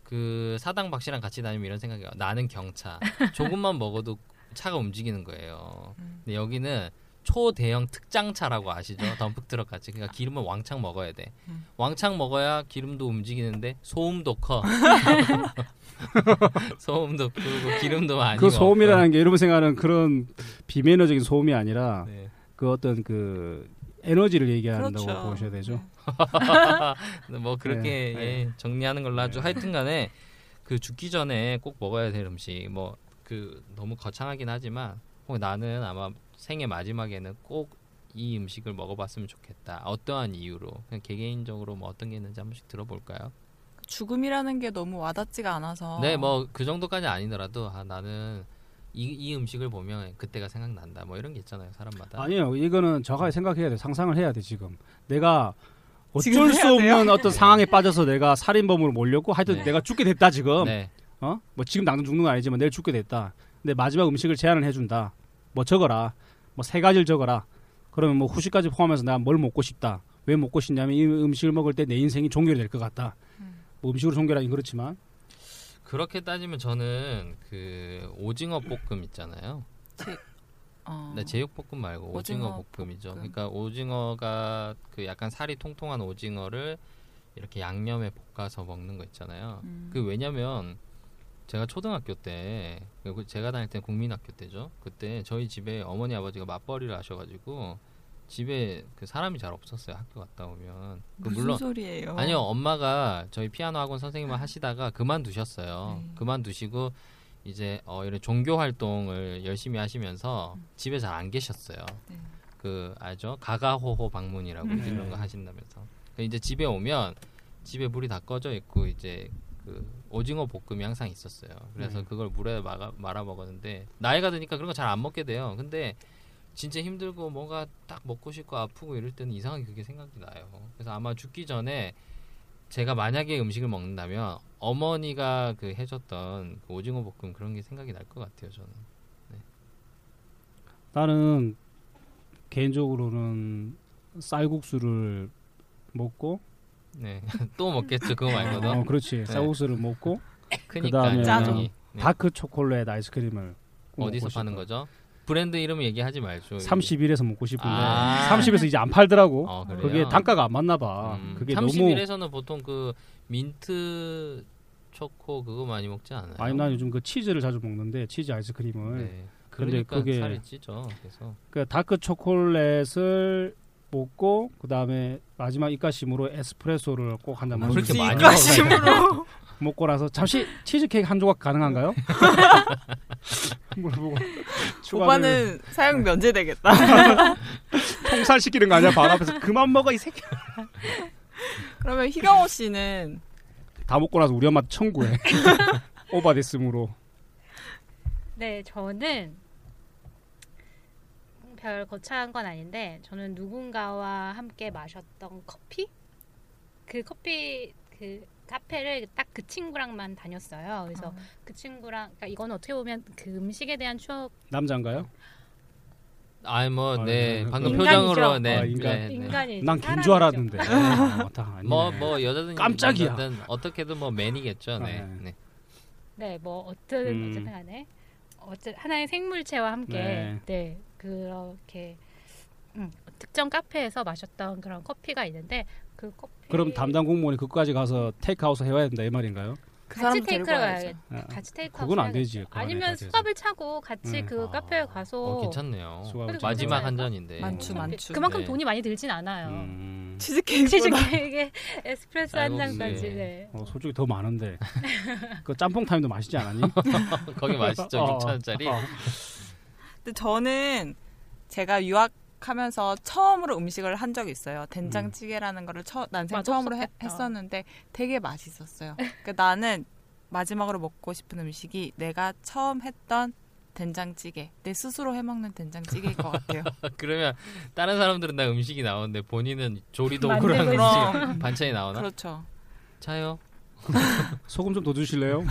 Speaker 5: 그 사당 박씨랑 같이 다니면 이런 생각이에요. 나는 경차. 조금만 먹어도 차가 움직이는 거예요.
Speaker 4: 음.
Speaker 5: 근데 여기는 초대형 특장차라고 아시죠? 덤프 트럭 같이. 그러니까 기름은 왕창 먹어야 돼.
Speaker 4: 음.
Speaker 5: 왕창 먹어야 기름도 움직이는데 소음도 커. 소음도 크고 기름도 많이
Speaker 3: 그
Speaker 5: 먹고.
Speaker 3: 소음이라는 게 여러분 생각하는 그런 비매너적인 소음이 아니라
Speaker 5: 네.
Speaker 3: 그 어떤 그 에너지를 얘기한다고
Speaker 4: 그렇죠.
Speaker 3: 보셔야 되죠.
Speaker 5: 뭐 그렇게
Speaker 3: 네,
Speaker 5: 예, 정리하는 걸로 하죠. 하여튼간에 그 죽기 전에 꼭 먹어야 될 음식 뭐 그 너무 거창하긴 하지만 나는 아마 생애 마지막에는 꼭 이 음식을 먹어봤으면 좋겠다. 어떠한 이유로 그냥 개개인적으로 뭐 어떤 게 있는지 한 번씩 들어볼까요?
Speaker 4: 죽음이라는 게 너무 와닿지가 않아서.
Speaker 5: 네, 뭐 그 정도까지 아니더라도 아, 나는 이, 이 음식을 보면 그때가 생각난다. 뭐 이런 게 있잖아요, 사람마다.
Speaker 3: 아니요, 이거는 저가 생각해야 돼. 상상을 해야 돼 지금. 내가
Speaker 4: 지금
Speaker 3: 어쩔 수? 없는 어떤 상황에 빠져서 내가 살인범으로 몰렸고 하여튼
Speaker 5: 네.
Speaker 3: 내가 죽게 됐다 지금.
Speaker 5: 네,
Speaker 3: 어? 뭐 지금 당장 죽는 건 아니지만 내일 죽게 됐다. 근데 마지막 음식을 제안을 해준다. 뭐 적어라. 뭐 세 가지를 적어라. 그러면 뭐 후식까지 포함해서 내가 뭘 먹고 싶다. 왜 먹고 싶냐면 이 음식을 먹을 때 내 인생이 종결이 될 것 같다. 뭐 음식으로 종결하긴 그렇지만
Speaker 5: 그렇게 따지면 저는 그 오징어 볶음 있잖아요.
Speaker 4: 어.
Speaker 5: 네, 제육볶음 말고 오징어,
Speaker 4: 오징어
Speaker 5: 볶음이죠.
Speaker 4: 볶음.
Speaker 5: 그러니까 오징어가 그 약간 살이 통통한 오징어를 이렇게 양념에 볶아서 먹는 거 있잖아요.
Speaker 4: 음.
Speaker 5: 그 왜냐면 제가 초등학교 때 제가 다닐 때 국민학교 때죠. 그때 저희 집에 어머니 아버지가 맞벌이를 하셔가지고 집에 그 사람이 잘 없었어요. 학교 갔다 오면 그
Speaker 4: 무슨
Speaker 5: 물론
Speaker 4: 소리예요?
Speaker 5: 아니요 엄마가 저희 피아노 학원 선생님을 하시다가 그만두셨어요.
Speaker 4: 네.
Speaker 5: 그만두시고 이제 어 이런 종교 활동을 열심히 하시면서 집에 잘 안 계셨어요.
Speaker 4: 네.
Speaker 5: 그 알죠? 가가호호 방문이라고
Speaker 3: 네.
Speaker 5: 그런 거 하신다면서. 그 이제 집에 오면 집에 불이 다 꺼져 있고 이제 그 오징어 볶음이 항상 있었어요. 그래서
Speaker 3: 네.
Speaker 5: 그걸 물에 말아, 말아 먹었는데 나이가 드니까 그런 거 잘 안 먹게 돼요. 근데 진짜 힘들고 뭔가 딱 먹고 싶고 아프고 이럴 때는 이상하게 그게 생각이 나요. 그래서 아마 죽기 전에 제가 만약에 음식을 먹는다면 어머니가 그 해줬던 그 오징어 볶음 그런 게 생각이 날 것 같아요. 저는.
Speaker 3: 나는 개인적으로는 쌀국수를 먹고
Speaker 5: 네. 또 먹겠죠. 그거 말고도.
Speaker 3: 어, 그렇지 쌀국수를 먹고 그다음에
Speaker 5: 양이. 네.
Speaker 3: 다크 초콜릿 아이스크림을 꼭
Speaker 5: 어디서 파는. 거죠? 브랜드 이름 얘기하지 말죠.
Speaker 3: 31에서 먹고 싶은데
Speaker 5: 아.
Speaker 3: 30에서 이제 안 팔더라고.
Speaker 5: 어?
Speaker 3: 그게 단가가 안 맞나 봐.
Speaker 5: 음,
Speaker 3: 그게 너무
Speaker 5: 31에서는 보통 그 민트 초코 그거 많이 먹지 않아요?
Speaker 3: 아니 난 요즘 그 치즈를 자주 먹는데 치즈 아이스크림을
Speaker 5: 네.
Speaker 3: 근데
Speaker 5: 그러니까
Speaker 3: 그게-
Speaker 5: 살이 찌죠. 그래서
Speaker 3: 그 다크 초콜릿을 먹고 그 다음에 마지막 입가심으로 에스프레소를 꼭 한잔
Speaker 5: 아,
Speaker 3: 먹고
Speaker 5: 그렇게 많이
Speaker 4: 입가심으로
Speaker 3: 먹고 나서 잠시 치즈 케이크 한 조각 가능한가요? 물어보고
Speaker 4: 오빠는 사형 면제되겠다.
Speaker 3: 통살 시키는 거 아니야? 바로 앞에서 그만 먹어 이 새끼.
Speaker 4: 그러면 희경호 씨는
Speaker 3: 다 먹고 나서 우리 엄마 청구해. 오바됐으므로.
Speaker 6: 네, 저는 별 거창한 건 아닌데 저는 누군가와 함께 마셨던 커피 그 커피 그 카페를 딱 그 친구랑만 다녔어요. 그래서 그 친구랑 그러니까 이건 어떻게 보면 그 음식에 대한 추억
Speaker 3: 남자인가요?
Speaker 5: 아니 뭐
Speaker 3: 아,
Speaker 5: 네.
Speaker 3: 네.
Speaker 5: 방금
Speaker 6: 인간이죠.
Speaker 5: 표정으로 네.
Speaker 3: 아, 인간.
Speaker 5: 네, 네.
Speaker 6: 인간이
Speaker 3: 난걘줄 알았는데. 어, 다 아니네.
Speaker 5: 뭐뭐 여자든
Speaker 3: 깜짝이야.
Speaker 5: 남자든 어떻게든 뭐 맨이겠죠. 네.
Speaker 3: 아, 네.
Speaker 5: 네.
Speaker 6: 네, 뭐 어쨌든
Speaker 3: 음.
Speaker 6: 어쨌든 간에 어쨌 하나의 생물체와 함께
Speaker 3: 네.
Speaker 6: 네, 그렇게 음, 특정 카페에서 마셨던 그런 커피가 있는데 그 커피
Speaker 3: 그럼 담당 공무원이 그까지 가서 테이크아웃 해와야 된다 이 말인가요?
Speaker 4: 그
Speaker 6: 같이 테이크를. 가야겠
Speaker 3: 아,
Speaker 6: 같이 테이크
Speaker 3: 그건 안 되지. 그
Speaker 6: 아니면. 수갑을 차고 같이
Speaker 3: 음.
Speaker 6: 그
Speaker 5: 아,
Speaker 6: 카페에 가서
Speaker 5: 어, 괜찮네요. 마지막. 한 잔인데. 뭐.
Speaker 4: 많죠.
Speaker 6: 그만큼
Speaker 5: 네.
Speaker 6: 돈이 많이 들진 않아요.
Speaker 3: 음,
Speaker 4: 치즈케이크
Speaker 6: 치즈케이크에 에스프레소 한. 잔까지. 네.
Speaker 3: 어, 솔직히 더 많은데. 그 짬뽕 타임도 맛있지 않았니?
Speaker 5: 거기 맛있죠.
Speaker 3: 어,
Speaker 5: 6천 원짜리.
Speaker 3: 어.
Speaker 4: 근데 저는 제가 유학하면서 처음으로 음식을 한 적이 있어요. 된장찌개라는 거를 처, 난생 처음으로 해-. 했었는데 되게 맛있었어요. 그러니까 나는 마지막으로 먹고 싶은 음식이 내가 처음 했던 된장찌개, 내 스스로 해먹는 된장찌개일 것 같아요.
Speaker 5: 그러면 다른 사람들은 다 음식이 나오는데 본인은 조리
Speaker 6: 만들고
Speaker 5: 도구랑
Speaker 4: 있어.
Speaker 5: 음식 반찬이 나오나?
Speaker 4: 그렇죠.
Speaker 5: 차요.
Speaker 3: 소금 좀 더 주실래요?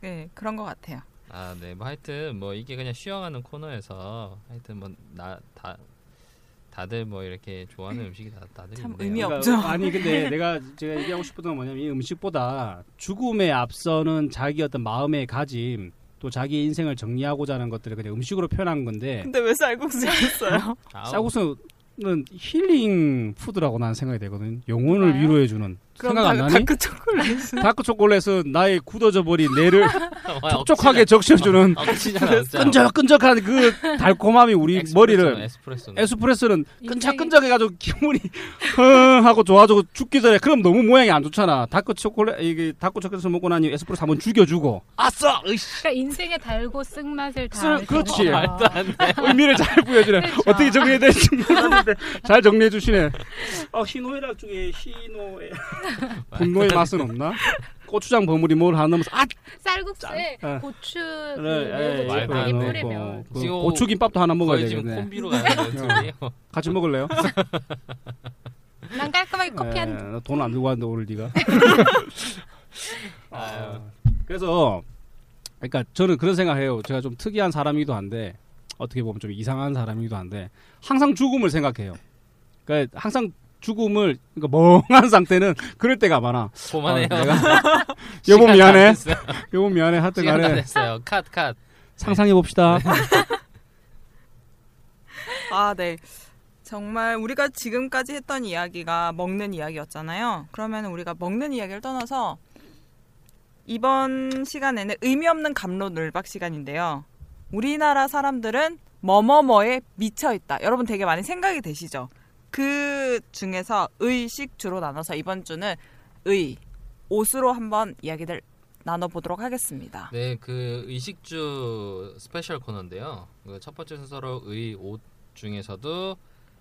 Speaker 4: 네, 그런 것 같아요.
Speaker 5: 아, 네. 뭐 하여튼 뭐 이게 그냥 쉬어가는 코너에서 하여튼 뭐 나 다 다들 뭐 이렇게 좋아하는 음식이 다 다들
Speaker 4: 참
Speaker 5: 있네요.
Speaker 4: 의미
Speaker 3: 그러니까
Speaker 4: 없죠.
Speaker 3: 아니 근데 내가 제가 얘기하고 싶었던 건 뭐냐면 이 음식보다 죽음에 앞서는 자기 어떤 마음의 가짐 또 자기 인생을 정리하고자 하는 것들을 그냥 음식으로 표현한 건데
Speaker 4: 근데 왜 쌀국수였어요?
Speaker 5: 아우,
Speaker 3: 쌀국수는 healing food라고 나는 생각이 되거든. 영혼을
Speaker 6: 정말요?
Speaker 3: 위로해 주는
Speaker 4: 그럼
Speaker 3: 생각 안
Speaker 4: 다-
Speaker 3: 나니?
Speaker 4: 다크 초콜릿.
Speaker 3: 다크 초콜릿은 나의 굳어져 버린 뇌를
Speaker 5: 와,
Speaker 3: 촉촉하게 적셔주는
Speaker 5: 억지잖아.
Speaker 3: 끈적끈적한 그 달콤함이 우리 머리를
Speaker 5: 에스프레소는.
Speaker 3: 에스프레소는 끈적끈적해가지고 기분이 흥 하고 좋아지고 죽기 전에 그럼 너무 모양이 안 좋잖아. 다크 초콜릿 이게 다크 초콜릿을 먹고 나니 에스프레소 한번 죽여주고 아싸 으이씨
Speaker 6: 그러니까 인생의 달고 쓴 맛을 다
Speaker 3: 쓴-
Speaker 6: 알게
Speaker 3: 그렇지.
Speaker 6: 되죠.
Speaker 5: 말도 안 돼.
Speaker 3: 의미를 잘 보여주네.
Speaker 6: 그렇죠.
Speaker 3: 어떻게 정리해야 될지 모르는데 잘 정리해 주시네. 어, 희노애락 중에 희노애 분노의 맛은 없나? 고추장 버무리 뭘 하나 넣으면서 아
Speaker 6: 쌀국수에
Speaker 3: 짠. 어.
Speaker 6: 고추 그
Speaker 3: 그래,
Speaker 6: 매운
Speaker 3: 예,
Speaker 6: 고추
Speaker 5: 말도
Speaker 6: 많이
Speaker 5: 안 돼.
Speaker 6: 뿌리면
Speaker 3: 그
Speaker 5: 지금
Speaker 3: 고추 김밥도 하나 먹어야 되겠네.
Speaker 5: 콤비로 가는 연습이에요.
Speaker 3: 같이 먹을래요?
Speaker 6: 난 깔끔하게 커피 한
Speaker 3: 예, 돈안 들고 왔는데 오늘 네가.
Speaker 5: 아유.
Speaker 3: 그래서 그러니까 저는 그런 생각해요. 제가 좀 특이한 사람이기도 한데 어떻게 보면 좀 이상한 사람이기도 한데 항상 죽음을 생각해요. 그러니까 항상 죽음을 그러니까 멍한 상태는 그럴 때가 많아.
Speaker 5: 그만해요.
Speaker 3: 어, 내가 여보 미안해. 여보 미안해. 하여튼 간에
Speaker 5: 됐어요. 컷 컷.
Speaker 3: 상상해 봅시다.
Speaker 4: 아, 네. 정말 우리가 지금까지 했던 이야기가 먹는 이야기였잖아요. 그러면 우리가 먹는 이야기를 떠나서 이번 시간에는 의미 없는 감로늘박 시간인데요. 우리나라 사람들은 뭐뭐뭐에 미쳐 있다. 여러분 되게 많이 생각이 되시죠? 그 중에서 의식 주로 나눠서 이번 주는 의, 옷으로 한번 이야기들 나눠보도록 하겠습니다.
Speaker 5: 네, 그 의식주 special 코너인데요. 그 첫 번째 순서로 의 옷 중에서도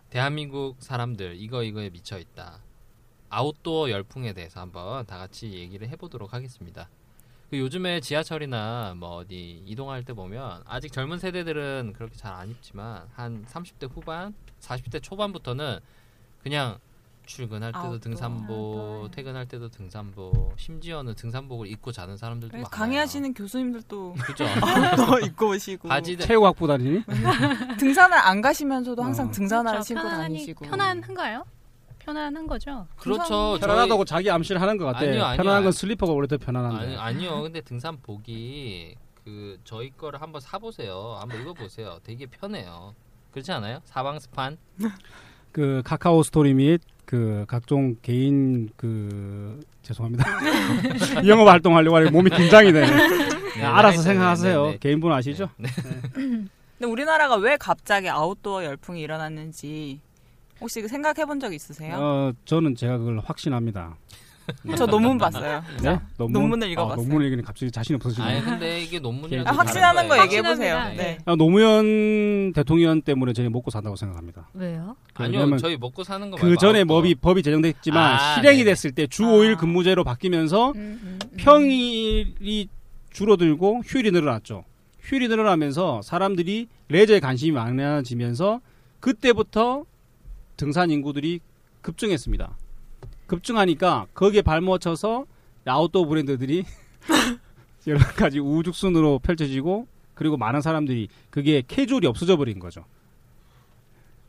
Speaker 5: 대한민국 사람들 이거 이거에 미쳐 있다. 아웃도어 열풍에 대해서 한번 다 같이 얘기를 해보도록 하겠습니다. 그 요즘에 지하철이나 뭐 어디 이동할 때 보면 아직 젊은 세대들은 그렇게 잘 안 입지만 한 30대 후반, 40대 초반부터는 그냥 출근할 때도
Speaker 4: 아웃도어.
Speaker 5: 등산복, 퇴근할 때도 등산복, 심지어는 등산복을 입고 자는 사람들도 많아요.
Speaker 4: 강의하시는 교수님들도
Speaker 5: 그죠?
Speaker 4: 또 입고 오시고
Speaker 5: 바지들
Speaker 3: 체육학부 다니니?
Speaker 4: 등산을 안 가시면서도 항상
Speaker 3: 어.
Speaker 4: 등산화를
Speaker 6: 그렇죠.
Speaker 4: 신고
Speaker 6: 편안하니-
Speaker 4: 다니시고
Speaker 6: 편안한가요? 편안한 거죠.
Speaker 5: 그렇죠.
Speaker 3: 편안하다고 자기 암시를 하는 것 같아.
Speaker 5: 아니요, 아니요.
Speaker 3: 편안한 건 슬리퍼가 오히려 더 편안한데.
Speaker 5: 아니, 아니 요. 근데 등산복이 그 저희 거를 한번 사 보세요. 한번 입어보세요. 되게 편해요. 그렇지 않아요? 사방 스판.
Speaker 3: 그 카카오 스토리 및 그 각종 개인 그 죄송합니다. 영업 활동하려고 하니 몸이 긴장이 되네.
Speaker 5: 네,
Speaker 3: 알아서
Speaker 5: 네,
Speaker 3: 생각하세요.
Speaker 5: 네, 네.
Speaker 3: 개인분 아시죠?
Speaker 5: 네.
Speaker 4: 근데 우리나라가 왜 갑자기 아웃도어 열풍이 일어났는지 혹시 그 생각해 본 적 있으세요?
Speaker 3: 어, 저는 제가 그걸 확신합니다.
Speaker 4: 저 논문 봤어요.
Speaker 3: 네? 논문?
Speaker 4: 논문 을 읽어봤어요.
Speaker 3: 아, 논문을 읽으니 갑자기 자신이 없어지네.
Speaker 5: 아니 근데 이게 논문이라도
Speaker 4: 아, 확신하는 거 얘기해 보세요.
Speaker 6: 확신합니다.
Speaker 4: 네.
Speaker 3: 아, 노무현 대통령 때문에 저희 먹고 산다고 생각합니다.
Speaker 6: 왜요?
Speaker 5: 아니요.
Speaker 3: 왜냐면
Speaker 5: 저희 먹고 사는 거
Speaker 3: 그 전에. 법이 법이 제정됐지만
Speaker 5: 아,
Speaker 3: 실행이
Speaker 5: 네네.
Speaker 3: 됐을 때 주 5일
Speaker 4: 아.
Speaker 3: 근무제로 바뀌면서
Speaker 6: 음, 음, 음.
Speaker 3: 평일이 줄어들고 휴일이 늘어났죠. 휴일이 늘어나면서 사람들이 레저에 관심이 많아지면서 그때부터 등산 인구들이 급증했습니다. 급증하니까 거기에 발맞춰서 아웃도어 브랜드들이 여러 가지 우죽순으로 펼쳐지고 그리고 많은 사람들이 그게 캐주얼이 없어져 버린 거죠.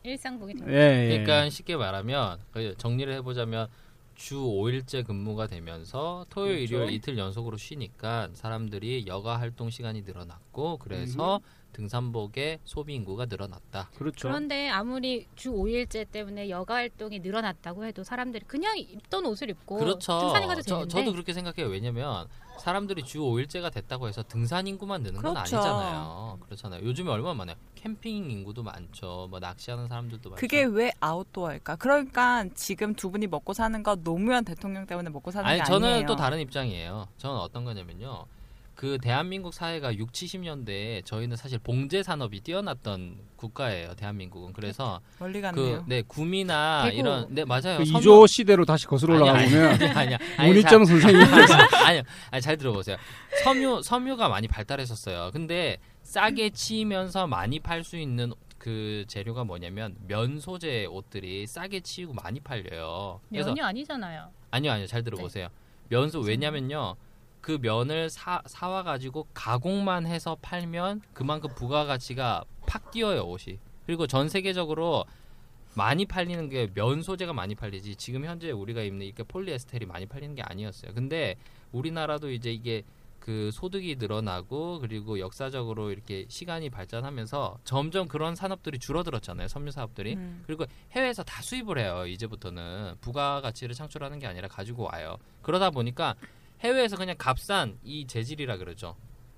Speaker 6: 일상복이 된
Speaker 3: 예, 예.
Speaker 5: 그러니까 쉽게 말하면 그 정리를 해보자면 주 5일째 근무가 되면서 토요일,
Speaker 3: 그렇죠.
Speaker 5: 일요일 이틀 연속으로 쉬니까 사람들이 여가 활동 시간이 늘어났고 그래서 등산복의 소비 인구가 늘어났다.
Speaker 3: 그렇죠.
Speaker 6: 그런데 아무리 주 5일째 때문에 여가 활동이 늘어났다고 해도 사람들이 그냥 입던 옷을 입고
Speaker 5: 그렇죠.
Speaker 6: 등산에 가도
Speaker 5: 저,
Speaker 6: 되는데
Speaker 5: 저도 그렇게 생각해요. 왜냐면 사람들이 주 5일째가 됐다고 해서 등산 인구만 느는 건
Speaker 4: 그렇죠.
Speaker 5: 아니잖아요. 그렇잖아요. 요즘에 얼마나 많아요. 캠핑 인구도 많죠. 뭐 낚시하는 사람들도 많죠.
Speaker 4: 그게 왜 아웃도어일까? 그러니까 지금 두 분이 먹고 사는 거 노무현 대통령 때문에 먹고 사는
Speaker 5: 아니
Speaker 4: 게
Speaker 5: 저는
Speaker 4: 아니에요.
Speaker 5: 또 다른 입장이에요. 저는 어떤 거냐면요. 그 대한민국 사회가 6, 70년대에 저희는 사실 봉제 산업이 뛰어났던 국가예요. 대한민국은. 그래서
Speaker 4: 멀리
Speaker 5: 그
Speaker 4: 갔네요.
Speaker 5: 네, 구미나
Speaker 6: 대구.
Speaker 5: 이런 네, 맞아요.
Speaker 3: 그
Speaker 5: 섬유-
Speaker 3: 이조 시대로 다시 거슬러
Speaker 5: 아니,
Speaker 3: 올라가
Speaker 5: 아니,
Speaker 3: 보면
Speaker 5: 아니, 아니야. 아니,
Speaker 3: 문희정 선생님
Speaker 5: 아니요, 아니 잘 들어보세요. 섬유 섬유가 많이 발달했었어요. 근데 싸게 치면서 많이 팔 수 있는 그 재료가 뭐냐면 면 소재 옷들이 싸게 치이고 많이 팔려요. 그래서
Speaker 6: 면이 아니잖아요.
Speaker 5: 아니요, 아니요, 잘 들어보세요. 면소 왜냐면요. 그 면을 사 사와 가지고 가공만 해서 팔면 그만큼 부가가치가 팍 뛰어요 옷이. 그리고 전 세계적으로 많이 팔리는 게 면 소재가 많이 팔리지 지금 현재 우리가 입는 이렇게 폴리에스테르이 많이 팔리는 게 아니었어요. 근데 우리나라도 이제 이게 그 소득이 늘어나고 그리고 역사적으로 이렇게 시간이 발전하면서 점점 그런 산업들이 줄어들었잖아요. 섬유 사업들이.
Speaker 4: 음.
Speaker 5: 그리고 해외에서 다 수입을 해요. 이제부터는 부가가치를 창출하는 게 아니라 가지고 와요. 그러다 보니까 해외에서 그냥 값싼 이 재질이라 그러죠.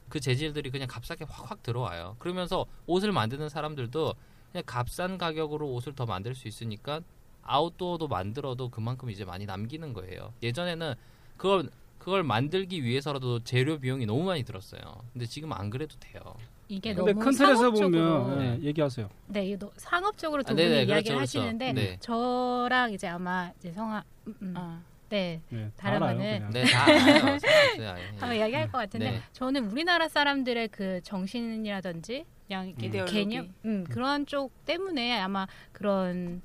Speaker 5: 그 재질들이 그냥 값싸게 확확 들어와요. 그러면서 옷을 만드는 사람들도 그냥 값싼 가격으로 옷을 더 만들 수 있으니까 아웃도어도 만들어도 그만큼 이제 많이 남기는 거예요. 예전에는 그걸 그걸 만들기 위해서라도 재료 비용이 너무 많이 들었어요. 근데 지금 안 그래도 돼요.
Speaker 6: 이게 너무
Speaker 3: 큰 틀에서
Speaker 6: 상업적으로
Speaker 3: 보면 예, 얘기하세요.
Speaker 6: 네, 이게 너- 상업적으로 두
Speaker 5: 아,
Speaker 6: 분이
Speaker 5: 네네,
Speaker 6: 이야기를
Speaker 5: 그렇죠, 그렇죠.
Speaker 6: 하시는데
Speaker 5: 네.
Speaker 6: 저랑 이제 아마 이제 성아 음, 음.
Speaker 4: 어.
Speaker 6: 네
Speaker 3: 네, 다
Speaker 6: 다른
Speaker 3: 그냥.
Speaker 5: 네, 다 알아요. 상관없어요, 아예.
Speaker 6: 한번 이야기할 것 같은데
Speaker 5: 네.
Speaker 6: 저는 우리나라 사람들의 그 정신이라든지 그냥 이렇게
Speaker 4: 이데올로기.
Speaker 6: 개념, 음, 그런 쪽 때문에 아마 그런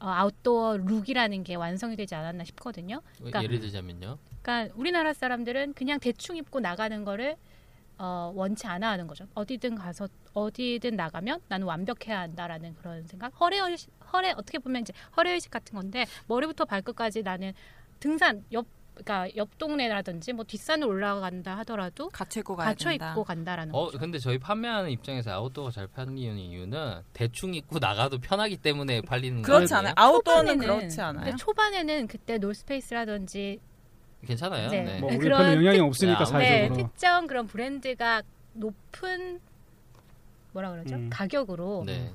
Speaker 6: 어, 아웃도어 룩이라는 게 완성이 되지 않았나 싶거든요. 그러니까-
Speaker 5: 예를 들자면요.
Speaker 6: 그러니까 우리나라 사람들은 그냥 대충 입고 나가는 거를 어, 원치 않아 하는 거죠. 어디든 가서 어디든 나가면 나는 완벽해야 한다라는 그런 생각. 허례 허례 어떻게 보면 이제 허례 의식 같은 건데 머리부터 발끝까지 나는 등산 옆 그러니까 옆 동네라든지 뭐 뒷산을 올라간다 하더라도
Speaker 4: 갇혀 입고 가야
Speaker 6: 갖춰
Speaker 4: 된다.
Speaker 6: 입고 간다라는
Speaker 5: 어,
Speaker 6: 거죠.
Speaker 5: 근데 저희 판매하는 입장에서 아웃도어가 잘 팔리는 이유는 대충 입고 나가도 편하기 때문에 팔리는
Speaker 4: 그렇지
Speaker 5: 거
Speaker 4: 않아요? 아웃도어는
Speaker 6: 초반에는-
Speaker 4: 그렇지 않아요?
Speaker 6: 근데 초반에는 그때 노스페이스라든지
Speaker 5: 괜찮아요.
Speaker 6: 네.
Speaker 5: 네.
Speaker 3: 뭐
Speaker 6: 네,
Speaker 3: 우리
Speaker 6: 그런
Speaker 3: 별로 영향이
Speaker 5: 특-
Speaker 3: 없으니까
Speaker 5: 네,
Speaker 6: 네,
Speaker 3: 사회적으로.
Speaker 6: 특정 그런 브랜드가 높은 뭐라 그러죠?
Speaker 3: 음.
Speaker 6: 가격으로
Speaker 5: 네.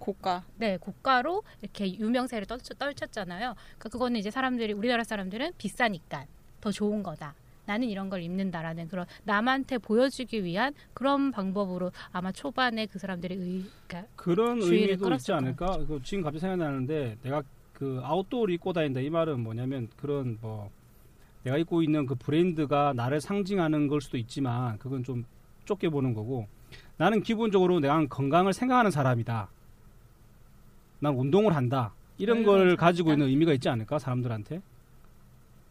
Speaker 4: 고가.
Speaker 6: 네, 고가로 이렇게 유명세를 떨, 떨쳤 잖아요. 그러니까 그거는 이제 사람들이 우리나라 사람들은 비싸니까 더 좋은 거다. 나는 이런 걸 입는다라는 그런 남한테 보여주기 위한 그런 방법으로 아마 초반에 그 사람들이 의, 그러니까
Speaker 3: 그런
Speaker 6: 주의를
Speaker 3: 의미도 있지 않을까? 그 지금 갑자기 생각나는데 내가 그 아웃도어를 입고 다닌다 이 말은 뭐냐면 그런 뭐 내가 입고 있는 그 브랜드가 나를 상징하는 걸 수도 있지만 그건 좀 좁게 보는 거고 나는 기본적으로 내가 건강을 생각하는 사람이다. 난 운동을 한다. 이런
Speaker 6: 음,
Speaker 3: 걸. 가지고 있는 의미가 있지 않을까 사람들한테?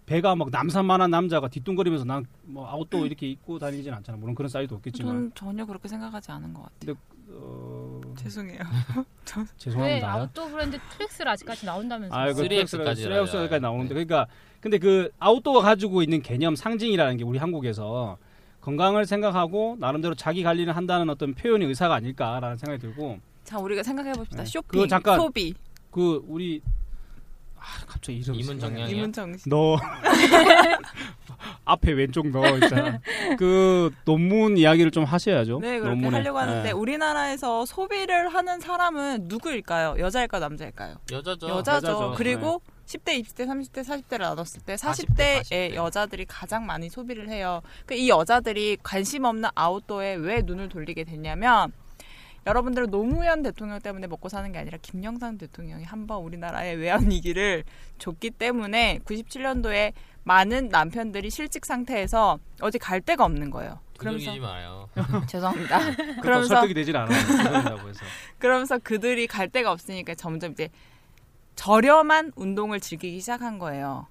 Speaker 3: 배가 막 남산만한 남자가 뒤뚱거리면서 난 뭐 아웃도어 이렇게 입고 다니진 않잖아. 물론 그런 사이도 없겠지만.
Speaker 4: 저는 전혀 그렇게 생각하지 않은 것 같아요.
Speaker 3: 어...
Speaker 4: 죄송해요.
Speaker 6: 왜
Speaker 3: 죄송합니다.
Speaker 6: 아웃도어 브랜드 트랙스를 아직까지 나온다면서요?
Speaker 3: 아, 그
Speaker 5: 3X 까지
Speaker 3: 3X까지 나오는데 그러니까 근데 그 아웃도어 가지고 있는 개념 상징이라는 게 우리 한국에서 건강을 생각하고 나름대로 자기 관리를 한다는 어떤 표현의 의사가 아닐까라는 생각이 들고
Speaker 4: 자, 우리가 생각해 봅시다.
Speaker 3: 네.
Speaker 4: 쇼핑,
Speaker 3: 잠깐-
Speaker 4: 소비,
Speaker 3: 그 우리 아 갑자기 이름
Speaker 5: 이문정양이요?
Speaker 4: 이문정신.
Speaker 3: 너 앞에 왼쪽 너 있잖아. 그 논문 이야기를 좀 하셔야죠.
Speaker 4: 네, 그렇게
Speaker 3: 논문에.
Speaker 4: 하려고 하는데
Speaker 3: 네.
Speaker 4: 우리나라에서 소비를 하는 사람은 누구일까요? 여자일까 남자일까요?
Speaker 5: 여자죠.
Speaker 4: 여자죠.
Speaker 3: 여자죠.
Speaker 4: 그리고 10대, 20대, 30대, 40대를 나눴을 때
Speaker 5: 40대,
Speaker 4: 40대의
Speaker 5: 40대.
Speaker 4: 여자들이 가장 많이 소비를 해요. 그 이 여자들이 관심 없는 아웃도어에 왜 눈을 돌리게 됐냐면 여러분들은 노무현 대통령 때문에 먹고 사는 게 아니라 김영삼 대통령이 한 번 우리나라의 외환 위기를 줬기 때문에 97년도에 많은 남편들이 실직 상태에서 어디 갈 데가 없는 거예요. 그러면서
Speaker 5: 마요.
Speaker 4: 죄송합니다. 그러면서
Speaker 3: 설득이 되질 해서.
Speaker 4: 그러면서 그들이 갈 데가 없으니까 점점 이제 저렴한 운동을 즐기기 시작한 거예요.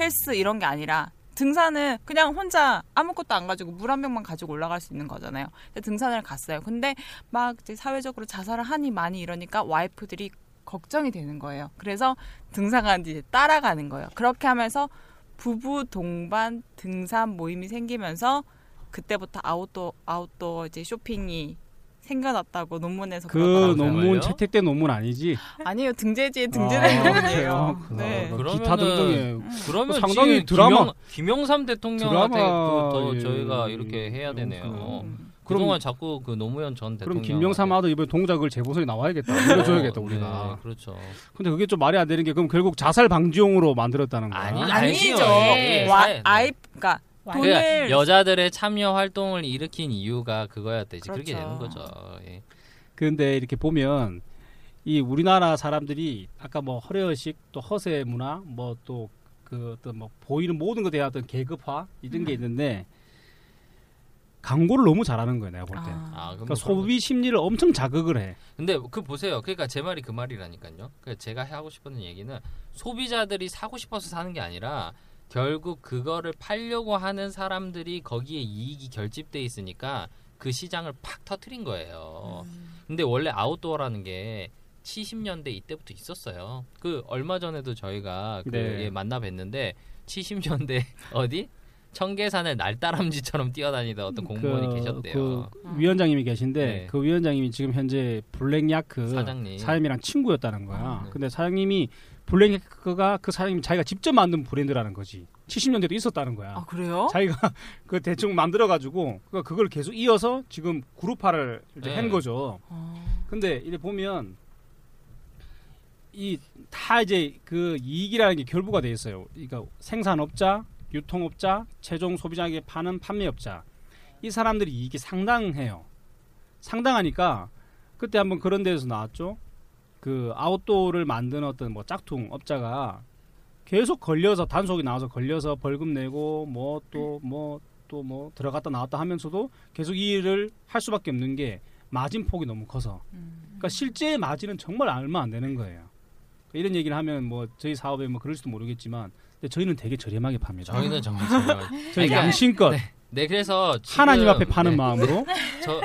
Speaker 4: 헬스 이런 게 아니라 등산은 그냥 혼자 아무것도 안 가지고 물 한 병만 가지고 올라갈 수 있는 거잖아요. 등산을 갔어요. 근데 막 사회적으로 자살을 하니 많이 이러니까 와이프들이 걱정이 되는 거예요. 그래서 등산하는데 이제 따라가는 거예요. 그렇게 하면서 부부 동반 등산 모임이 생기면서 그때부터 아웃도어 아웃도어 이제 쇼핑이 생겨났다고 논문에서
Speaker 3: 그
Speaker 4: 그러더라고요.
Speaker 3: 논문? 채택된 논문 아니지?
Speaker 4: 아니에요 등재지에 등재된
Speaker 3: 아,
Speaker 4: 논문이에요.
Speaker 3: 그래요?
Speaker 4: 네.
Speaker 3: 그
Speaker 5: 그러면은-
Speaker 3: 기타 등등의
Speaker 5: 그러면
Speaker 3: 상당히
Speaker 5: 지금
Speaker 3: 드라마-
Speaker 5: 김영, 김영 삼 대통령한테
Speaker 3: 드라마,
Speaker 5: 그더
Speaker 3: 예,
Speaker 5: 저희가 이렇게 해야
Speaker 3: 그-
Speaker 5: 되네요.
Speaker 4: 음.
Speaker 3: 그럼-
Speaker 5: 그동안 자꾸 그 노무현 전 대통령
Speaker 3: 그럼 김영삼 아도 이번에 동작을 재보선에 나와야겠다. 올려줘야겠다 우리가.
Speaker 5: 네, 그렇죠.
Speaker 3: 근데 그게 좀 말이 안 되는 게 그럼 결국 자살 방지용으로 만들었다는 거야.
Speaker 5: 아니,
Speaker 4: 아니죠.
Speaker 5: 예,
Speaker 4: 와,
Speaker 5: 사회-
Speaker 4: 아이 그러니까
Speaker 6: 완-
Speaker 4: 돈을
Speaker 5: 그러니까 여자들의 참여 활동을 일으킨 이유가 그거였대지. 그렇게
Speaker 4: 그렇죠.
Speaker 5: 되는 거죠. 예.
Speaker 3: 근데 이렇게 보면 이 우리나라 사람들이 아까 뭐 허례의식 또 허세 문화 뭐 또 그 어떤 뭐 보이는 모든 것에 대한 어떤 계급화 이런 게
Speaker 4: 음.
Speaker 3: 있는데 광고를 너무 잘하는 거예요 내가 볼 때.
Speaker 4: 아,
Speaker 5: 아,
Speaker 3: 그러니까
Speaker 5: 뭐
Speaker 3: 소비 심리를 엄청 자극을 해.
Speaker 5: 근데 그 보세요. 그러니까 제 말이 그 말이라니까요. 그 제가 하고 싶은 얘기는 소비자들이 사고 싶어서 사는 게 아니라 결국 그거를 팔려고 하는 사람들이 거기에 이익이 결집돼 있으니까 그 시장을 팍 터트린 거예요.
Speaker 4: 음.
Speaker 5: 근데 원래 아웃도어라는 게 70년대 이때부터 있었어요. 그 얼마 전에도 저희가 그
Speaker 3: 네.
Speaker 5: 예, 만나 뵀는데 70년대 어디 청계산을 날다람쥐처럼 뛰어다니던 어떤 공무원이 계셨대요.
Speaker 3: 그 위원장님이 계신데
Speaker 5: 네.
Speaker 3: 그 위원장님이 지금 현재 블랙야크
Speaker 5: 사장님.
Speaker 3: 사장님이랑 친구였다는 거야.
Speaker 5: 아, 네.
Speaker 3: 근데 사장님이 블랙야크가 그 사장님 자기가 직접 만든 브랜드라는 거지. 70년대도 있었다는 거야.
Speaker 4: 아 그래요?
Speaker 3: 자기가 그 대충 만들어 가지고 그걸 계속 이어서 지금 그룹화를 이제
Speaker 5: 네.
Speaker 3: 한 거죠.
Speaker 4: 어.
Speaker 3: 근데 이제 보면 이 다 이제 그 이익이라는 게 결부가 돼 있어요. 그러니까 생산업자, 유통업자, 최종 소비자에게 파는 판매업자 이 사람들이 이익이 상당해요. 상당하니까 그때 한번 그런 데서 나왔죠. 그 아웃도어를 만드는 어떤 뭐 짝퉁 업자가 계속 걸려서 단속이 나와서 걸려서 벌금 내고 뭐 또 뭐 또뭐 들어갔다 나왔다 하면서도 계속 이 일을 할 수밖에 없는 게 마진 폭이 너무 커서
Speaker 4: 음.
Speaker 3: 그러니까 실제 마진은 정말 얼마 안 되는 거예요. 그러니까 이런 얘기를 하면 뭐 저희 사업에 뭐 그럴지도 모르겠지만 근데 저희는 되게 저렴하게 팝니다.
Speaker 5: 저희는 정말
Speaker 3: 저희
Speaker 5: 그러니까
Speaker 3: 양심껏
Speaker 5: 네 그래서 지금,
Speaker 3: 하나님 앞에 파는
Speaker 5: 네,
Speaker 3: 마음으로
Speaker 5: 저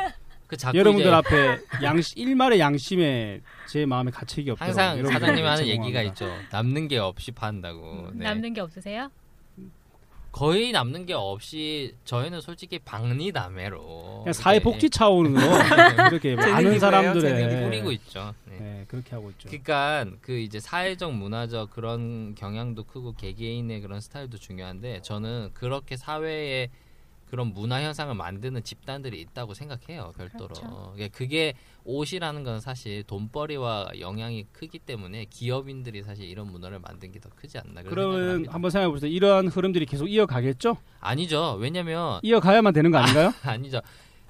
Speaker 5: 그 자꾸
Speaker 3: 여러분들 앞에 양심 일말의 양심에 제 마음에 가책이 없도록
Speaker 5: 항상 사장님이 하는. 얘기가 있죠. 남는 게 없이 판다고. 네.
Speaker 6: 남는 게 없으세요?
Speaker 5: 거의 남는 게 없이 저희는 솔직히 박리담회로
Speaker 3: 그냥 사회 복지 차원으로 이렇게 많은 사람들의
Speaker 5: 뿌리고 있죠. 네.
Speaker 3: 네, 그렇게 하고 있죠.
Speaker 5: 그러니까 그 이제 사회적 문화적 그런 경향도 크고 개개인의 그런 스타일도 중요한데 저는 그렇게 사회에 그런 문화 현상을 만드는 집단들이 있다고 생각해요 별도로
Speaker 6: 그렇죠.
Speaker 5: 예, 그게 옷이라는 건 사실 돈벌이와 영향이 크기 때문에 기업인들이 사실 이런 문화를 만든 게 더 크지 않나
Speaker 3: 그러면. 한번 생각해 보세요. 이러한 흐름들이 계속 이어가겠죠?
Speaker 5: 아니죠 왜냐면
Speaker 3: 이어가야만 되는 거 아닌가요?
Speaker 5: 아니죠.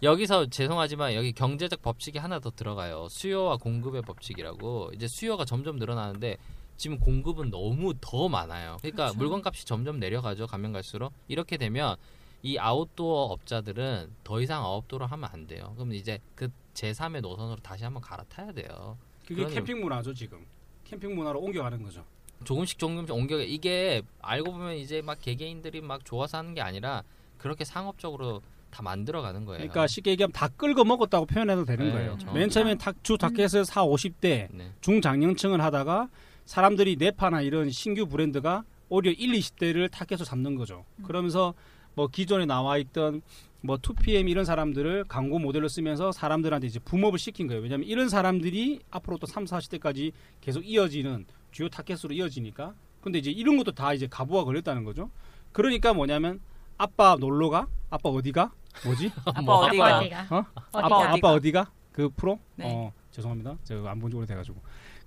Speaker 5: 여기서 죄송하지만 여기 경제적 법칙이 하나 더 들어가요. 수요와 공급의 법칙이라고. 이제 수요가 점점 늘어나는데 지금 공급은 너무 더 많아요. 그러니까
Speaker 4: 그렇죠.
Speaker 5: 물건값이 점점 내려가죠. 가면 갈수록 이렇게 되면 이 아웃도어 업자들은 더 이상 아웃도어를 하면 안 돼요. 그럼 이제 그 제3의 노선으로 다시 한번 갈아타야 돼요.
Speaker 3: 그게. 캠핑 문화죠 지금. 캠핑 문화로 옮겨가는 거죠.
Speaker 5: 조금씩 조금씩 옮겨 이게 알고 보면 이제 막 개개인들이 막 좋아서 하는 게 아니라 그렇게 상업적으로 다 만들어가는 거예요.
Speaker 3: 그러니까 쉽게 얘기하면 다 끌고 먹었다고 표현해도 되는
Speaker 5: 네,
Speaker 3: 거예요.
Speaker 5: 정확히.
Speaker 3: 맨 처음엔 탁, 주 타켓을 4, 50대
Speaker 5: 네.
Speaker 3: 중장년층을 하다가 사람들이 네파나 이런 신규 브랜드가 오히려 1, 20대를 타켓으로 잡는 거죠. 그러면서 뭐 기존에 나와 있던 뭐 2PM 이런 사람들을 광고 모델로 쓰면서 사람들한테 이제 붐업을 시킨 거예요. 왜냐하면 이런 사람들이 앞으로 또 3, 40대까지 계속 이어지는 주요 타켓으로 이어지니까. 근데 이제 이런 것도 다 이제 가부가 걸렸다는 거죠. 그러니까 뭐냐면 아빠 놀러 가? 아빠 어디 가? 뭐지?
Speaker 4: 아빠
Speaker 5: 뭐
Speaker 4: 어디
Speaker 5: 아빠
Speaker 4: 가?
Speaker 6: 어디가?
Speaker 3: 어?
Speaker 6: 어디가?
Speaker 3: 아빠
Speaker 4: 어디가?
Speaker 3: 아빠 어디가? 그 프로?
Speaker 4: 네.
Speaker 3: 어 죄송합니다. 제가 안 본 지 오래돼가지고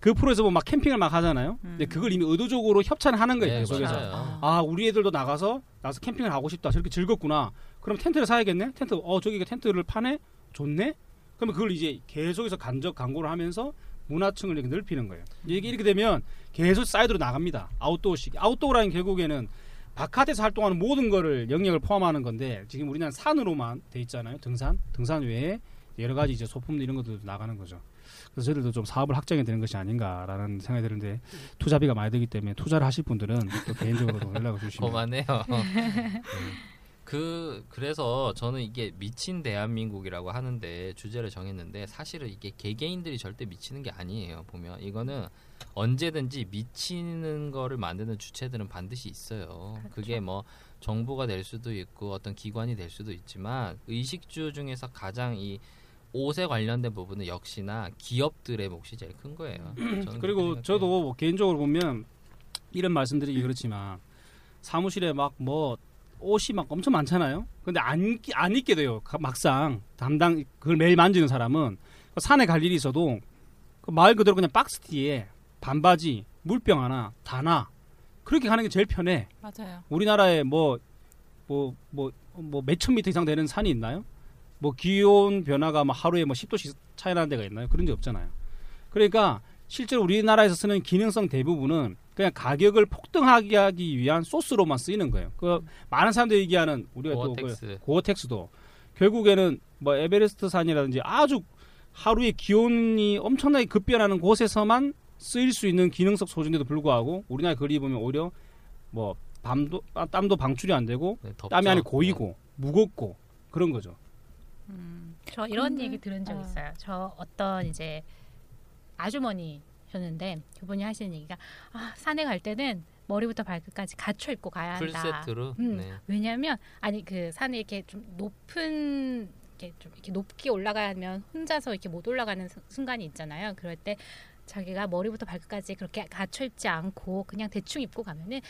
Speaker 3: 그 프로에서 뭐 막 캠핑을 막 하잖아요. 근데
Speaker 4: 음.
Speaker 3: 그걸 이미 의도적으로 협찬을 하는 거예요.
Speaker 5: 네,
Speaker 3: 계속해서.
Speaker 5: 맞아요.
Speaker 3: 아 우리 애들도 나가서 나서 캠핑을 하고 싶다. 저렇게 즐겁구나. 그럼 텐트를 사야겠네. 텐트 어 저기가 텐트를 파네. 좋네. 그러면 그걸 이제 계속해서 간접 광고를 하면서 문화층을 이렇게 넓히는 거예요. 이게 이렇게 되면 계속 사이드로 나갑니다. 아웃도어식. 아웃도어라는 결국에는 바깥에서 활동하는 모든 거를 영역을 포함하는 건데 지금 우리나라 는 산으로만 돼 있잖아요. 등산, 등산 외에 여러 가지 이제 소품들 이런 것들도 나가는 거죠. 그래서 저희들도 좀 사업을 확장해야 되는 것이 아닌가라는 생각이 드는데 투자비가 많이 들기 때문에 투자를 하실 분들은 또 개인적으로도 연락을 주시면
Speaker 5: 그만해요. 네. 그 그래서 저는 이게 미친 대한민국이라고 하는데 주제를 정했는데 사실은 이게 개개인들이 절대 미치는 게 아니에요. 보면 이거는 언제든지 미치는 거를 만드는 주체들은 반드시 있어요. 그게뭐 정부가 될 수도 있고 어떤 기관이 될 수도 있지만 의식주 중에서 가장 이 옷에 관련된 부분은 역시나 기업들의 몫이 제일 큰 거예요.
Speaker 3: 그리고. 저도 뭐 개인적으로 보면 이런 말씀드리기 그렇지만 사무실에 막 뭐 옷이 막 엄청 많잖아요. 근데 안, 입- 안 입게 돼요. 가- 막상 담당 그걸 매일 만지는 사람은 산에 갈 일이 있어도 그말 그대로 그냥 박스 티에 반바지, 물병 하나, 다나 그렇게 가는 게 제일 편해.
Speaker 4: 맞아요.
Speaker 3: 우리나라에 뭐 뭐 뭐 뭐 몇천 미터 이상 되는 산이 있나요? 뭐 기온 변화가 뭐 하루에 뭐 10도씩 차이 나는 데가 있나요? 그런 게 없잖아요. 그러니까 실제로 우리나라에서 쓰는 기능성 대부분은 그냥 가격을 폭등하게 하기 위한 소스로만 쓰이는 거예요. 그 많은 사람들이 얘기하는 우리가 또
Speaker 5: 고어텍스.
Speaker 3: 그 고어텍스도 결국에는 뭐 에베레스트 산이라든지 아주 하루에 기온이 엄청나게 급변하는 곳에서만 쓰일 수 있는 기능성 소재인데도 불구하고 우리나라 거리 보면 오히려 뭐 밤도 아, 땀도 방출이 안 되고
Speaker 5: 네.
Speaker 3: 땀이 안에 고이고 무겁고 그런 거죠.
Speaker 6: 저 이런
Speaker 4: 근데-
Speaker 6: 얘기 들은 적
Speaker 4: 어.
Speaker 6: 있어요. 저 어떤 이제 아주머니셨는데 그분이 하시는 얘기가 아, 산에 갈 때는 머리부터 발끝까지 갖춰 입고 가야
Speaker 5: 풀
Speaker 6: 한다.
Speaker 5: 세트로.
Speaker 6: 음.
Speaker 5: 네.
Speaker 6: 왜냐하면 아니 그 산에 이렇게 좀 높은 이렇게 좀 이렇게 높게 올라가면 혼자서 이렇게 못 올라가는 수- 순간이 있잖아요. 그럴 때 자기가 머리부터 발끝까지 그렇게 갖춰 입지 않고 그냥 대충 입고 가면은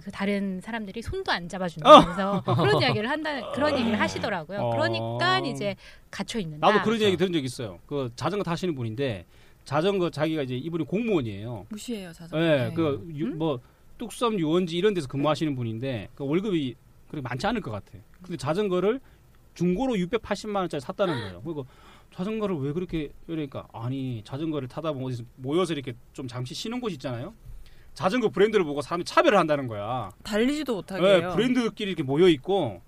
Speaker 6: 그 다른 사람들이 손도 안 잡아준다면서 그런 이야기를 한다 그런 얘기를 하시더라고요.
Speaker 3: 어.
Speaker 6: 그러니까 이제 갖춰 입는다.
Speaker 3: 나도 그런 얘기 들은 적 있어요. 그 자전거 타시는 분인데 자전거 자기가 이제 이분이 공무원이에요.
Speaker 4: 무시해요 자전거.
Speaker 3: 예,
Speaker 4: 네.
Speaker 3: 그뭐 뚝섬 유원지 이런 데서 근무하시는 분인데 그 월급이 그렇게 많지 않을 것 같아. 근데 자전거를 중고로 680만 원짜리 샀다는 거예요. 그리고 자전거를 왜 그렇게 이러니까 아니 자전거를 타다 보면 어디서 모여서 이렇게 좀 잠시 쉬는 곳 있잖아요. 자전거 브랜드를 보고 사람이 차별을 한다는 거야.
Speaker 4: 달리지도 못하게
Speaker 3: 예,
Speaker 4: 해요.
Speaker 3: 브랜드끼리 이렇게 모여 있고.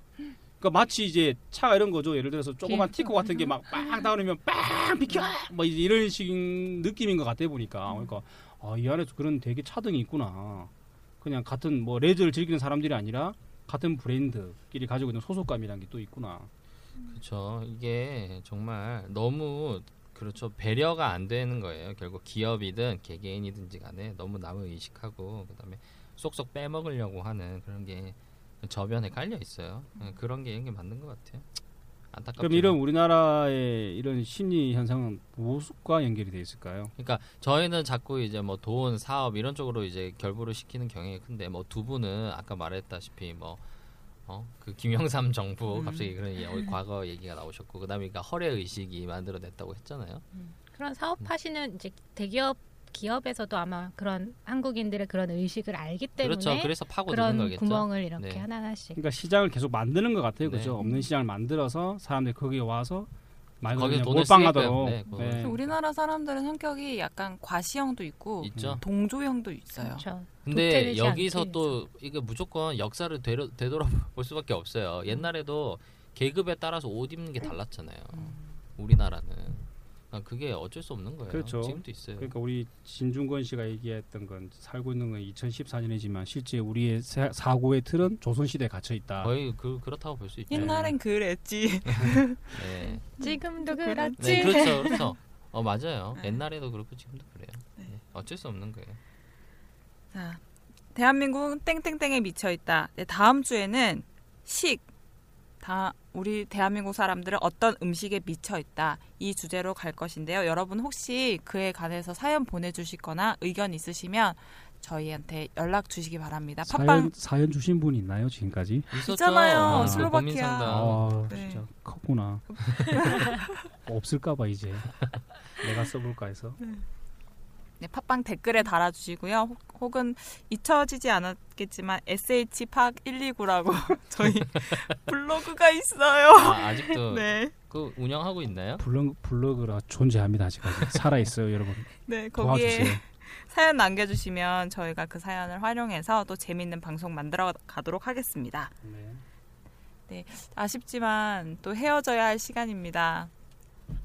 Speaker 3: 그러니까 마치 이제 차가 이런 거죠. 예를 들어서 조그만
Speaker 6: 예.
Speaker 3: 티코 같은 게 막빵 다운이면 빵 비켜 뭐 이제 이런 식 느낌인 것 같아 보니까 그러니까 아, 이 안에 그런 되게 차등이 있구나. 그냥 같은 뭐 레저를 즐기는 사람들이 아니라 같은 브랜드끼리 가지고 있는 소속감이라는 게 또 있구나.
Speaker 5: 그렇죠. 이게 정말 너무 그렇죠. 배려가 안 되는 거예요. 결국 기업이든 개개인이든지 간에 너무 남을 의식하고 그다음에 쏙쏙 빼먹으려고 하는 그런 게 저변에 깔려 있어요. 예, 그런 게 이게 맞는 것 같아요. 안타깝죠.
Speaker 3: 그럼 이런 우리나라의 이런 심리 현상은 무엇과 연결이 돼 있을까요?
Speaker 5: 그러니까 저희는 자꾸 이제 뭐 돈, 사업 이런 쪽으로 이제 결부를 시키는 경향이 큰데 뭐 두 분은 아까 말했다시피 뭐 어, 그 김영삼 정부
Speaker 4: 음.
Speaker 5: 갑자기 그런 얘기, 어, 과거 얘기가 나오셨고 그다음에 그러니까 허례 의식이 만들어냈다고 했잖아요.
Speaker 6: 그런 사업하시는 이제 대기업 기업에서도 아마 그런 한국인들의 그런 의식을 알기 때문에
Speaker 5: 그렇죠. 그래서 파고 드는
Speaker 6: 그런
Speaker 5: 거겠죠.
Speaker 6: 구멍을 이렇게
Speaker 5: 네.
Speaker 6: 하나하나씩
Speaker 3: 그러니까 시장을 계속 만드는 것 같아요,
Speaker 5: 네.
Speaker 3: 그죠? 없는 시장을 만들어서 사람들이 거기에 와서 말 그대로
Speaker 5: 돈을
Speaker 3: 몰빵하도록.
Speaker 5: 쓰게끔, 네.
Speaker 3: 네.
Speaker 4: 우리나라 사람들은 성격이 약간 과시형도 있고
Speaker 5: 있죠.
Speaker 4: 동조형도 있어요.
Speaker 6: 그렇죠.
Speaker 5: 근데 여기서 또 이게 무조건 역사를 되려, 되돌아볼 수밖에 없어요. 옛날에도 계급에 따라서 옷 입는 게 달랐잖아요. 우리나라는. 그러니까 그게 어쩔 수 없는 거예요.
Speaker 3: 그렇죠.
Speaker 5: 지금도 있어요.
Speaker 3: 그러니까 우리 진중권 씨가 얘기했던 건 살고 있는 건 2014년이지만 실제 우리의 사- 사고의 틀은 조선 시대에 갇혀 있다.
Speaker 5: 거의 그 그렇다고 볼 수 있죠.
Speaker 4: 옛날엔 그랬지.
Speaker 5: 네.
Speaker 6: 지금도
Speaker 4: 그렇지.
Speaker 6: 그렇지.
Speaker 5: 네, 그렇죠, 그렇죠. 어 맞아요.
Speaker 4: 네.
Speaker 5: 옛날에도 그렇고 지금도 그래요.
Speaker 4: 네.
Speaker 5: 네. 어쩔 수 없는 거예요.
Speaker 4: 자, 대한민국은 땡땡땡에 미쳐 있다. 네, 다음 주에는 식. 다 우리 대한민국 사람들은 어떤 음식에 미쳐 있다. 이 주제로 갈 것인데요. 여러분 혹시 그에 관해서 사연 보내주시거나 의견 있으시면 저희한테 연락 주시기 바랍니다. 팟빵
Speaker 3: 사연 사연 주신 분 있나요 지금까지?
Speaker 5: 있었죠.
Speaker 4: 있잖아요.
Speaker 5: 어, 그
Speaker 4: 슬로바키아.
Speaker 3: 아
Speaker 4: 네.
Speaker 3: 진짜 컸구나. 없을까봐 이제 내가 써볼까 해서.
Speaker 4: 네, 팟빵 댓글에 달아주시고요. 혹- 혹은 잊혀지지 않았겠지만 sh팍 129라고 저희 블로그가 있어요.
Speaker 5: 아, 아직도
Speaker 4: 네,
Speaker 5: 그 운영하고 있나요?
Speaker 3: 블로그 블로그가 존재합니다 아직까지 살아 있어요 여러분.
Speaker 4: 네 거기에
Speaker 3: 도와주세요.
Speaker 4: 사연 남겨주시면 저희가 그 사연을 활용해서 또 재밌는 방송 만들어 가도록 하겠습니다.
Speaker 3: 네.
Speaker 4: 아쉽지만 또 헤어져야 할 시간입니다.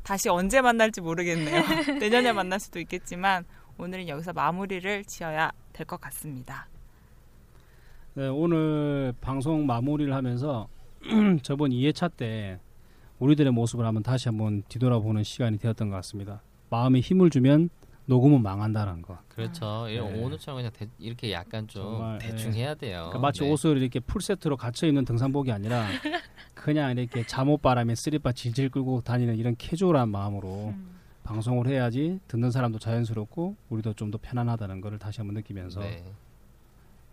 Speaker 4: 다시 언제 만날지 모르겠네요. 내년에 만날 수도 있겠지만 오늘은 여기서 마무리를 지어야 될 것 같습니다.
Speaker 3: 네, 오늘 방송 마무리를 하면서 저번 2회차 때 우리들의 모습을 한번 다시 한번 뒤돌아보는 시간이 되었던 것 같습니다. 마음에 힘을 주면 녹음은 망한다는 거.
Speaker 5: 그렇죠. 이런
Speaker 3: 네.
Speaker 5: 오늘처럼 그냥 대, 이렇게 약간 좀
Speaker 3: 정말,
Speaker 5: 대충
Speaker 3: 네.
Speaker 5: 해야 돼요.
Speaker 3: 그러니까 마치
Speaker 5: 네.
Speaker 3: 옷을 이렇게 풀 세트로 갇혀 있는 등산복이 아니라 그냥 이렇게 잠옷 바람에 쓰레빠 질질 끌고 다니는 이런 캐주얼한 마음으로
Speaker 6: 음.
Speaker 3: 방송을 해야지 듣는 사람도 자연스럽고 우리도 좀 더 편안하다는 것을 다시 한번 느끼면서
Speaker 5: 네.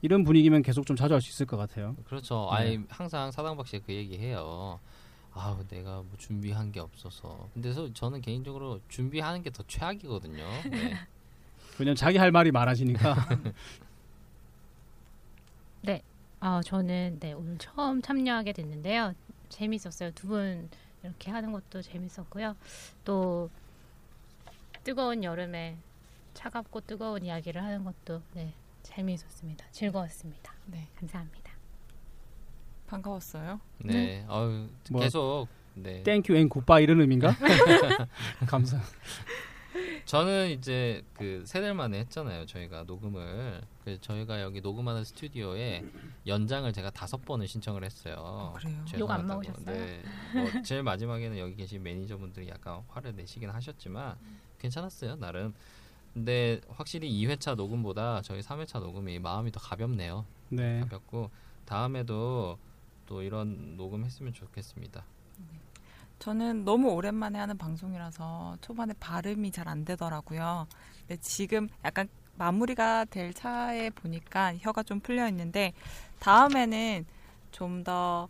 Speaker 3: 이런 분위기면 계속 좀 자주 할 수 있을 것 같아요.
Speaker 5: 그렇죠.
Speaker 3: 네.
Speaker 5: 아니 항상 사당박 씨가 그 얘기해요. 아, 내가 뭐 준비한 게 없어서. 근데 서, 저는 개인적으로 준비하는 게 더 최악이거든요. 네.
Speaker 3: 왜냐면 자기 할 말이 많아지니까
Speaker 6: 아, 저는 네, 오늘 처음 참여하게 됐는데요. 재밌었어요. 두 분 이렇게 하는 것도 재밌었고요. 또 뜨거운 여름에 차갑고 뜨거운 이야기를 하는 것도 네, 재미있었습니다. 즐거웠습니다.
Speaker 4: 네,
Speaker 6: 감사합니다.
Speaker 4: 반가웠어요.
Speaker 5: 네. 어유
Speaker 3: 뭐,
Speaker 5: 계속 네.
Speaker 3: Thank you and goodbye 이런 의미인가? 감사.
Speaker 5: 저는 이제 그 세달 만에 했잖아요. 저희가 녹음을. 그래서 저희가 여기 녹음하는 스튜디오에 연장을 제가 다섯 번을 신청을 했어요.
Speaker 4: 그래요?
Speaker 6: 욕안. 먹으셨어요?
Speaker 5: 네. 뭐 제일 마지막에는 여기 계신 매니저분들이 약간 화를 내시긴 하셨지만 괜찮았어요. 나름. 근데 확실히 2회차 녹음보다 저희 3회차 녹음이 마음이 더 가볍네요.
Speaker 3: 네.
Speaker 5: 가볍고 다음에도 또 이런 녹음했으면 좋겠습니다.
Speaker 4: 저는 너무 오랜만에 하는 방송이라서 초반에 발음이 잘 안 되더라고요. 근데 지금 약간 마무리가 될 차에 보니까 혀가 좀 풀려 있는데 다음에는 좀 더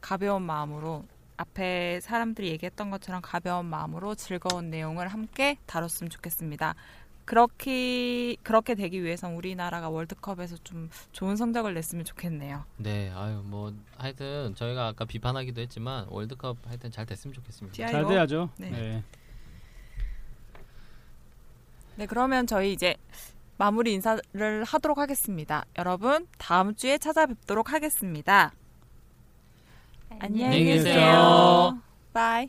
Speaker 4: 가벼운 마음으로 앞에 사람들이 얘기했던 것처럼 가벼운 마음으로 즐거운 내용을 함께 다뤘으면 좋겠습니다. 그렇게 그렇게 되기 위해선 우리나라가 월드컵에서 좀 좋은 성적을 냈으면 좋겠네요.
Speaker 5: 네, 아유 뭐 하여튼 저희가 아까 비판하기도 했지만 월드컵 하여튼 잘 됐으면 좋겠습니다.
Speaker 4: 지-
Speaker 3: 잘 돼야죠.
Speaker 4: 네.
Speaker 3: 네.
Speaker 4: 네, 그러면 저희 이제 마무리 인사를 하도록 하겠습니다. 여러분, 다음 주에 찾아뵙도록 하겠습니다. 안녕히.
Speaker 5: 계세요.
Speaker 4: 바이.